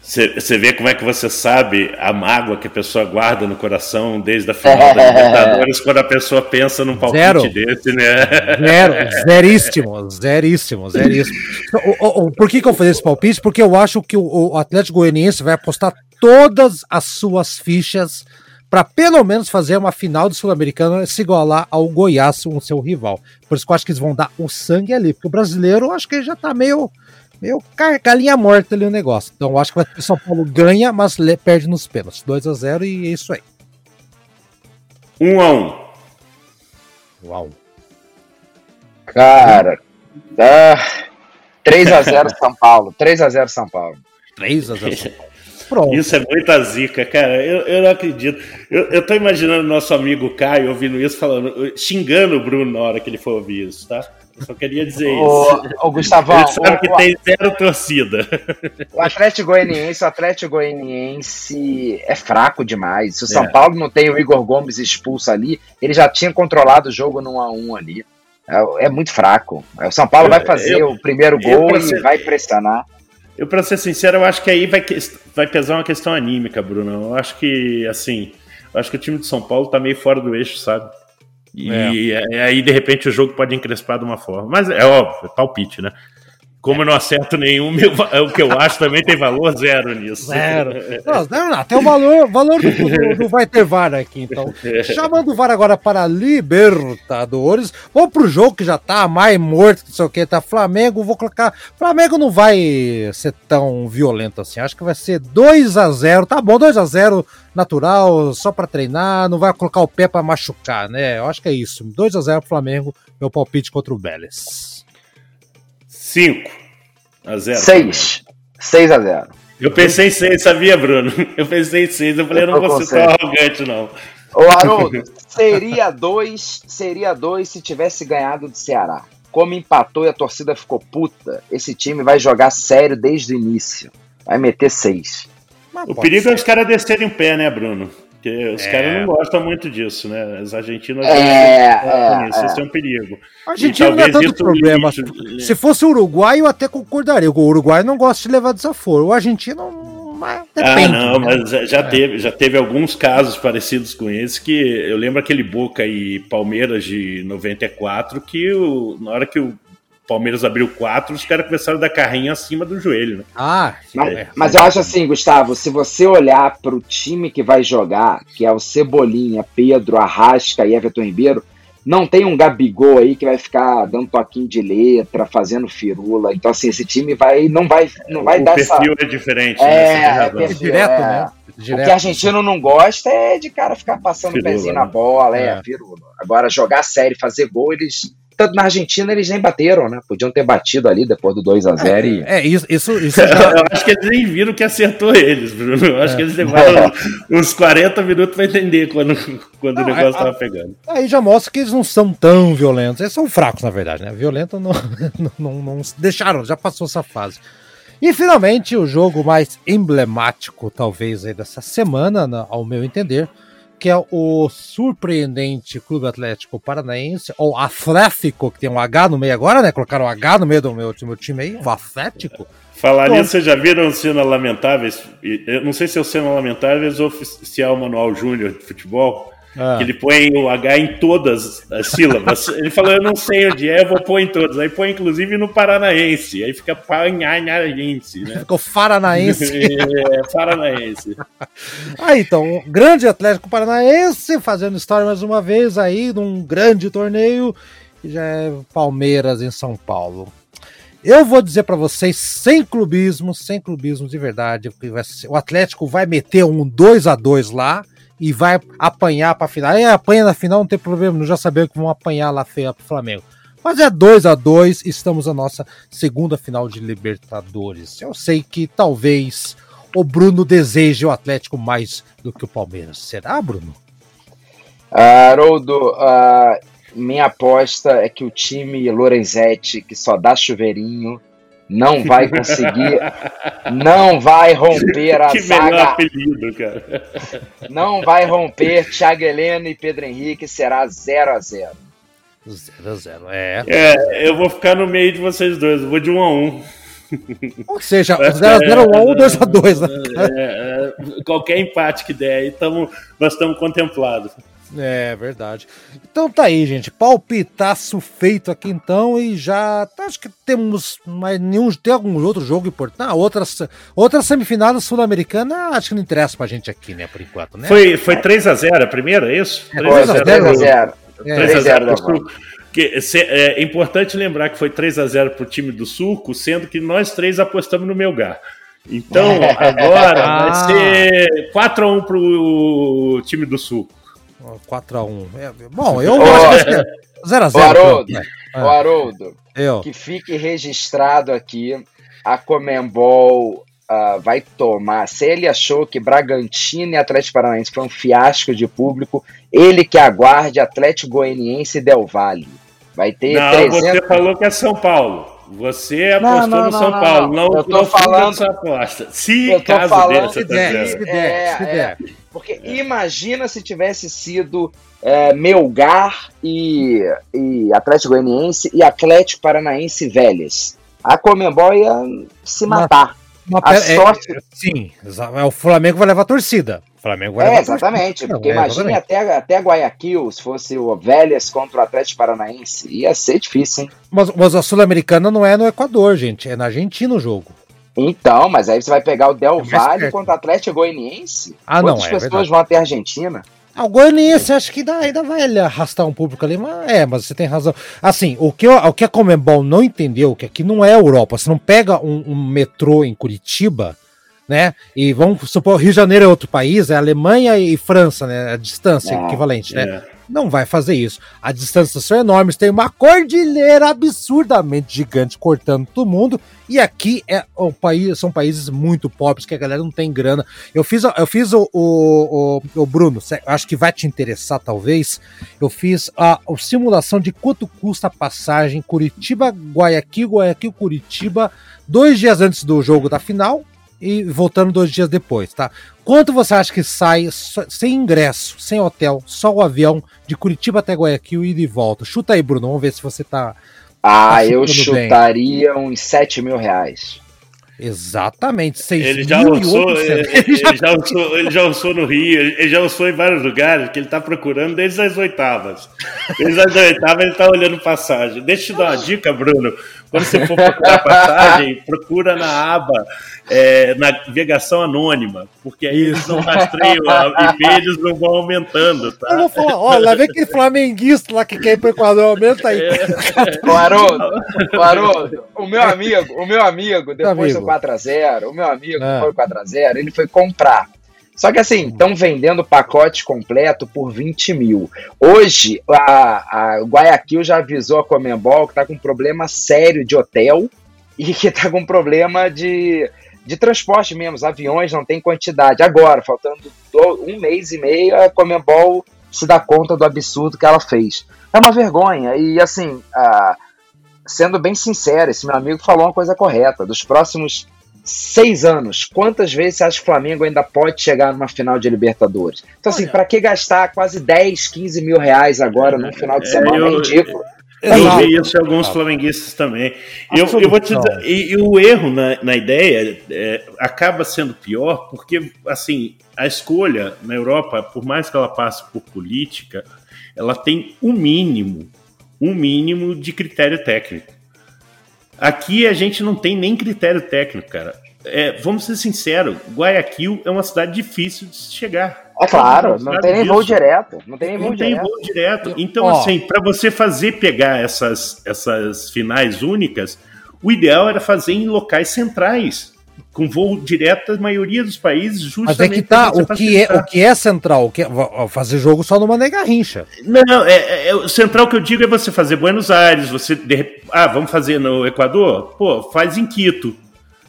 Você vê como é que você sabe a mágoa que a pessoa guarda no coração desde a final da Libertadores quando a pessoa pensa num palpite Zero. desse, né? Zero, zeríssimo, zeríssimo, zeríssimo. O- o- o- por que, que eu fiz esse palpite? Porque eu acho que o, o Atlético Goianiense vai apostar todas as suas fichas para pelo menos fazer uma final do Sul-Americano se igualar ao Goiás, o seu rival. Por isso que eu acho que eles vão dar o sangue ali, porque o brasileiro eu acho que já tá meio, meio car- galinha morta ali o negócio. Então eu acho que vai- o São Paulo ganha, mas perde nos pênaltis. 2 a 0 e é isso aí. Um a um. Uau. Cara. Ah, 3x0 São Paulo. 3x0 São Paulo. 3 a 0 São Paulo. Pronto. Isso é muita zica, cara. Eu, eu não acredito. Eu, eu tô imaginando nosso amigo Caio ouvindo isso, falando, xingando o Bruno na hora que ele for ouvir isso, tá? Eu só queria dizer isso. Ô, ô, Gustavão, Ele sabe que o, tem zero torcida. o Atlético Goianiense, o Atlético Goianiense é fraco demais. Se o São É. Paulo não tem o Igor Gomes expulso ali, ele já tinha controlado o jogo num a um ali. É, é muito fraco. O São Paulo Eu- vai fazer eu- o primeiro gol e ser- vai pressionar. Eu, pra ser sincero, eu acho que aí vai, vai pesar uma questão anímica, Bruno. Eu acho que, assim, eu acho que o time de São Paulo tá meio fora do eixo, sabe? E é- aí, de repente, o jogo pode encrespar de uma forma. Mas é óbvio, é palpite, né? Como eu não acerto nenhum, meu o que eu acho também tem valor zero nisso. Zero. Não, não. Tem o valor, valor do, do- vai ter VAR aqui, então. Chamando o VAR agora para Libertadores. Vamos pro jogo que já tá mais morto, não sei o que, tá Flamengo. Vou colocar. Flamengo não vai ser tão violento assim. Acho que vai ser 2 a 0 Tá bom, 2 a 0 natural, só para treinar. Não vai colocar o pé para machucar, né? Eu acho que é isso. 2 a 0 pro Flamengo, meu palpite contra o Vélez. 5 a 0. 6. 6 a 0 Eu pensei em 6, sabia, Bruno? Eu pensei em 6. Eu falei, eu não vou ser tão arrogante, não. Ô, Haroldo, seria dois, seria dois se tivesse ganhado do Ceará. Como empatou e a torcida ficou puta, esse time vai jogar sério desde o início. Vai meter seis. Mas O pode perigo ser. é os caras descerem o pé, né, Bruno? Porque os É. caras não gostam muito disso, né? Os argentinos É, é, isso, é. isso é um perigo. A Argentina não é tanto problema. limite- Se fosse o Uruguai, eu até concordaria. O Uruguai não gosta de levar desaforo. O argentino, mas depende. ah, não, né? mas já- já, teve, já teve alguns casos parecidos com esse que eu lembro aquele Boca e Palmeiras de 94 que o, na hora que o Palmeiras abriu quatro, os caras começaram a dar carrinho acima do joelho, né? Ah, Mas, é. mas eu acho assim, Gustavo, se você olhar para o time que vai jogar, que é o Cebolinha, Pedro, Arrasca e Everton Ribeiro, não tem um Gabigol aí que vai ficar dando toquinho de letra, fazendo firula. Então, assim, esse time vai, não vai, não vai o dar essa. perfil é diferente, né? É, tem é perfil. direto, é. né? O Direto. que argentino não gosta é de cara ficar passando o Firula, pezinho né? na bola, é, É. firula. Agora, jogar sério, fazer gol, eles. Tanto na Argentina eles nem bateram, né? Podiam ter batido ali depois do 2x0 e. É, isso, isso, isso já, Eu acho que eles nem viram que acertou eles, Bruno. Eu acho que eles levaram uns 40 minutos para entender quando, quando Não, o negócio é- estava pegando. Aí já mostra que eles não são tão violentos. Eles são fracos, na verdade, né? Violento não, não, não, não deixaram, já passou essa fase. E finalmente o jogo mais emblemático, talvez, aí dessa semana, na- ao meu entender, que é o surpreendente Clube Atlético Paranaense, ou Atlético, que tem um H no meio agora, né? Colocaram um H no meio do meu, do meu time aí, o Atlético. Falar Bom. nisso, vocês já viram Cena Lamentáveis? Eu não sei se é o Cena Lamentáveis ou se é o Manual Júnior de futebol, Ah. que ele põe o H em todas as sílabas. ele falou, eu não sei onde é, eu vou pôr em todas. Aí põe inclusive no Paranaense, aí fica Paranaense, né? Ficou Faranaense. É, Paranaense. Ah, então, um grande Atlético Paranaense fazendo história mais uma vez aí num grande torneio, que já é Palmeiras em São Paulo. Eu vou dizer pra vocês, sem clubismo, sem clubismo de verdade, o Atlético vai meter um 2 a 2 lá e vai apanhar pra final. Aí apanha na final, não tem problema, já sabemos que vão apanhar lá feia pro Flamengo. Mas é 2 a 2 estamos na nossa segunda final de Libertadores. Eu sei que talvez o Bruno deseje o Atlético mais do que o Palmeiras. Será, Bruno? Ah, Haroldo, ah, minha aposta é que o time Lorenzetti, que só dá chuveirinho, não vai conseguir, não vai romper a Que melhor zaga, apelido, cara. não vai romper Thiago Heleno e Pedro Henrique, será 0 a 0 0 a 0 É. É, eu vou ficar no meio de vocês dois, eu vou de um a um. Ou seja, 0x0 ou 2x2, né? É, é, qualquer empate que der aí, tamo, nós estamos contemplados. É verdade. Então tá aí, gente. Palpitaço feito aqui então. E já. Acho que temos mais nenhum. Tem algum outro jogo importante? Ah, outra, outra semifinal sul-americana. Acho que não interessa pra gente aqui, né? Por enquanto, né? Foi, foi 3x0 a primeira, é isso? É, 3 a 0. 3 a 0 É, 3 a 0 3 a 0 pro Sul. Que, se- é importante lembrar que foi 3 a 0 pro time do Sulco, sendo que nós três apostamos no Melgar. Então, agora Ah. vai ser 4 a 1 pro time do Sul. 4x1. É, bom, eu acho que é 0x0. Ô, Haroldo, É. Ô, Haroldo, Eu. que fique registrado aqui, a Comembol ah, vai tomar. Se ele achou que Bragantino e Atlético Paranaense foi um fiasco de público, ele que aguarde Atlético Goianiense e Del Valle. Vai ter Não, 300... você falou que é São Paulo. Você apostou não, no não, São não, Paulo. não. Não, Eu tô falando- sua aposta. Se Eu tô caso falando- desse, Se der, dizendo. se der, se É, der. Porque imagina se tivesse sido é, Melgar e, e Atlético Goianiense e Atlético Paranaense velhas. A Comembol ia se Mas- matar. Uma A é- sorte- sim, é, o Flamengo vai levar a torcida. O Flamengo vai É, levar torcida. exatamente. Não, Porque é, imagine exatamente. até, até Guayaquil, se fosse o Velhas contra o Atlético Paranaense. Ia ser difícil, hein? Mas, mas a Sul-Americana não é no Equador, gente. É na Argentina o jogo. Então, mas aí você vai pegar o Del É Valle contra o Atlético Goianiense? Ah, não, Quantas é pessoas verdade. vão até a Argentina? Ah, o Goianiense acho que ainda, ainda vai arrastar um público ali, mas é, mas você tem razão. Assim, o que, o que a Comembol não entendeu, que aqui não é Europa, você não pega um, um metrô em Curitiba, né? E vamos supor, Rio de Janeiro é outro país, é Alemanha e França, né? A distância É, equivalente, né? Não vai fazer isso. As distâncias são enormes, tem uma cordilheira absurdamente gigante cortando todo mundo. E aqui é o país, são países muito pobres que a galera não tem grana. Eu fiz, eu fiz o, o, o, o Bruno, acho que vai te interessar talvez. Eu fiz a, a simulação de quanto custa a passagem Curitiba, Guayaquil, Guayaquil, Curitiba, dois dias antes do jogo da final. E voltando dois dias depois, tá? Quanto você acha que sai sem ingresso, sem hotel, só o avião de Curitiba até Guayaquil e de volta? Chuta aí, Bruno, vamos ver se você tá. Ah, tá eu chutaria bem. uns 7 mil reais. Exatamente, 6 ele já lançou, ele, ele, já lançou, ele já lançou no Rio, ele já lançou em vários lugares que ele está procurando desde as oitavas. Desde as oitavas ele está olhando passagem. Deixa eu te dar uma dica, Bruno. Quando você for procurar passagem, procura na aba é, navegação anônima, porque aí eles não rastreiam a IP, eles não vão aumentando, tá? Eu vou falar, olha, lá vem aquele flamenguista lá que quer ir pro Equador, aumenta aí. É. O Haroldo, o Haroldo, o meu amigo, o meu amigo, depois amigo. do 4x0, o meu amigo é. foi 4x0, ele foi comprar. Só que assim, estão vendendo pacote completo por 20 mil. Hoje, a, a Guayaquil já avisou a Comembol que está com problema sério de hotel e que está com problema de de transporte mesmo, os aviões não tem quantidade. Agora, faltando um mês e meio, a Comembol se dá conta do absurdo que ela fez. É uma vergonha. E assim, sendo bem sincero, esse meu amigo falou uma coisa correta. Dos próximos seis anos, quantas vezes você acha que o Flamengo ainda pode chegar numa final de Libertadores? Então, assim, para que gastar quase 10, 15 mil reais agora num final de é, semana? É, eu, é ridículo. Eu vi isso em alguns flamenguistas também. Eu, eu vou te dizer, e, e, o erro na, na ideia é, acaba sendo pior, porque assim, a escolha na Europa, por mais que ela passe por política, ela tem um mínimo, um mínimo de critério técnico. Aqui a gente não tem nem critério técnico, cara. É, vamos ser sinceros, Guayaquil é uma cidade difícil de chegar. É claro, não tem nem voo direto. Não tem nem voo, não direto. Tem voo direto. Então, assim, para você fazer pegar essas, essas finais únicas, o ideal era fazer em locais centrais. Com voo direto da maioria dos países, justamente. Mas é que tá, o que é, o que é central? Que é, fazer jogo só numa Garrincha. Não, é, é, é, o central que eu digo é você fazer Buenos Aires, você. Ah, vamos fazer no Equador? Pô, faz em Quito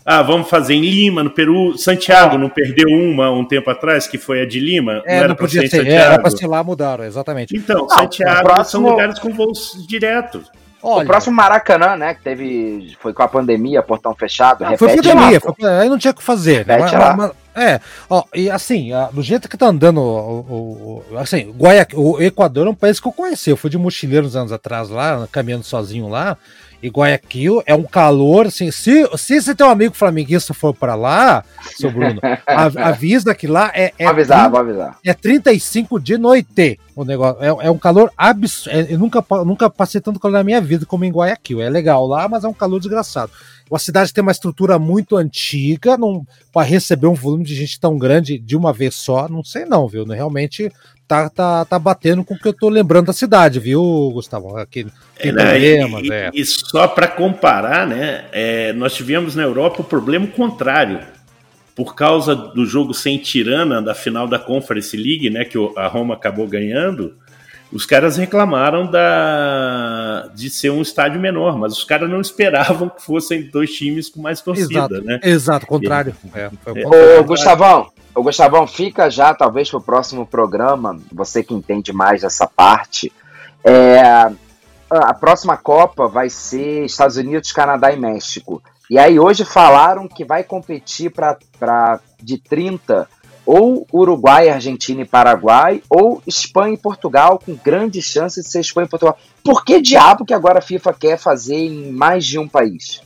ah, vamos fazer em Lima, no Peru. Santiago não perdeu uma um tempo atrás, que foi a de Lima? É, não, não podia ser, é, era para ser lá, mudaram, exatamente. Então, ah, Santiago próximo... são lugares com voos diretos. Olha, o próximo Maracanã, né, que teve, foi com a pandemia, portão fechado, ah, foi pandemia, foi, aí não tinha o que fazer. Né? Mas, mas, é, ó, e assim, do jeito que tá andando, o, o, assim, o Equador é um país que eu conheci, eu fui de mochileiro uns anos atrás lá, caminhando sozinho lá, e Guayaquil é um calor, assim, se, se esse teu amigo flamenguista for para lá, seu Bruno, avisa que lá é, é, vou avisar, 30, vou avisar. é 35 de noite o negócio, é, é um calor absurdo, é, eu nunca, nunca passei tanto calor na minha vida como em Guayaquil, é legal lá, mas é um calor desgraçado. A cidade tem uma estrutura muito antiga, para receber um volume de gente tão grande de uma vez só, não sei não, viu? Realmente tá, tá, tá batendo com o que eu tô lembrando da cidade, viu, Gustavo? Aqui tem é, problemas, e, é. e só para comparar, né? É, nós tivemos na Europa o problema contrário. Por causa do jogo sem Tirana da final da Conference League, né? Que a Roma acabou ganhando, os caras reclamaram da de ser um estádio menor, mas os caras não esperavam que fossem dois times com mais torcida, exato, né? Exato, contrário. É, Ô, Gustavão, Ô, Gustavão, fica já, talvez, para o próximo programa, você que entende mais dessa parte. É, a próxima Copa vai ser Estados Unidos, Canadá e México. E aí hoje falaram que vai competir para de 30 ou Uruguai, Argentina e Paraguai, ou Espanha e Portugal, com grandes chances de ser Espanha e Portugal. Por que diabo que agora a FIFA quer fazer em mais de um país?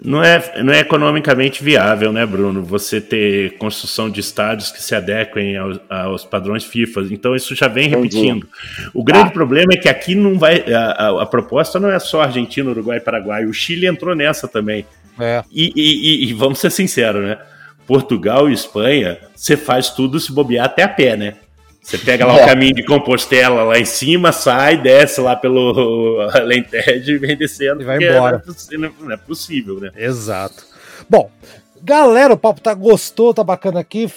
Não é, não é economicamente viável, né, Bruno? Você ter construção de estádios que se adequem aos, aos padrões FIFA. Então isso já vem repetindo. O grande ah. problema é que aqui não vai. A, a, a, proposta não é só Argentina, Uruguai e Paraguai. O Chile entrou nessa também. É. E, e, e, e vamos ser sinceros, né? Portugal e Espanha, você faz tudo se bobear até a pé, né? Você pega lá é. o caminho de Compostela lá em cima, sai, desce lá pelo Alentejo e vem descendo. E vai embora. Não é possível, né? Exato. Bom, galera, o papo tá gostoso, tá bacana aqui.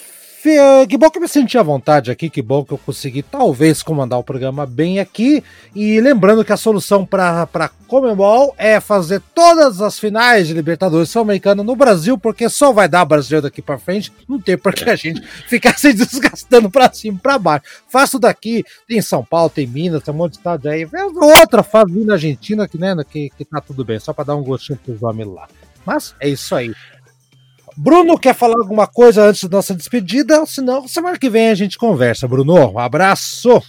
Que bom que eu me senti à vontade aqui, que bom que eu consegui talvez comandar o programa bem aqui. E lembrando que a solução para Comembol é fazer todas as finais de Libertadores Sul-Americana no Brasil, porque só vai dar Brasil daqui para frente, não tem por que a gente ficar se desgastando para cima e para baixo. Faço daqui, tem São Paulo, tem Minas, tem um monte de estado aí. Outra faz na Argentina que, né, que, que tá tudo bem, só para dar um gostinho pros homens lá. Mas é isso aí. Bruno quer falar alguma coisa antes da nossa despedida? Senão, semana que vem a gente conversa, Bruno. Um abraço.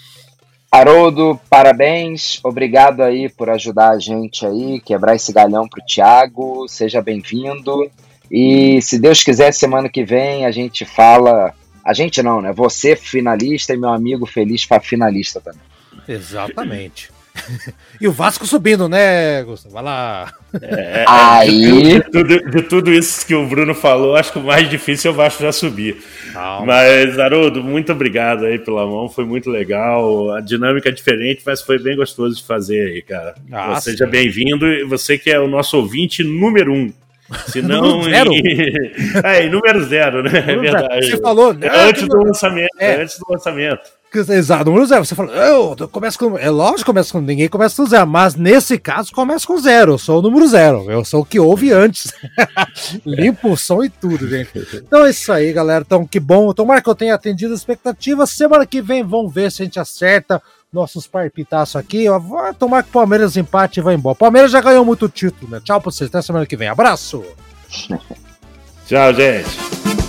Haroldo, parabéns. Obrigado aí por ajudar a gente aí, quebrar esse galhão pro Thiago. Seja bem-vindo. E se Deus quiser, semana que vem a gente fala. A gente não, né? Você finalista e meu amigo feliz finalista também. Exatamente. e o Vasco subindo, né, Gustavo? Vai lá. É, Aí. De tudo, de tudo, isso que o Bruno falou, acho que o mais difícil é o Vasco já subir. Calma. Mas, Haroldo, muito obrigado aí pela mão, foi muito legal. A dinâmica é diferente, mas foi bem gostoso de fazer aí, cara. Ah, Seja bem-vindo e você que é o nosso ouvinte número um. Se não. zero. é, número zero, né? É verdade. Você falou. É antes do lançamento. É. Antes do lançamento. Exato, número zero. Você fala, eu começo com. É lógico que começa com. Ninguém começa com zero, mas nesse caso começa com zero. Eu sou o número zero. Eu sou o que ouve antes. Limpo o som e tudo, gente. Então é isso aí, galera. Então, que bom. Tomara que eu tenha atendido as expectativas. Semana que vem vamos ver se a gente acerta nossos parpitaços aqui. Vou tomar que o Palmeiras empate e vai embora. Palmeiras já ganhou muito título, né? Tchau pra vocês. Até semana que vem. Abraço. Tchau, gente.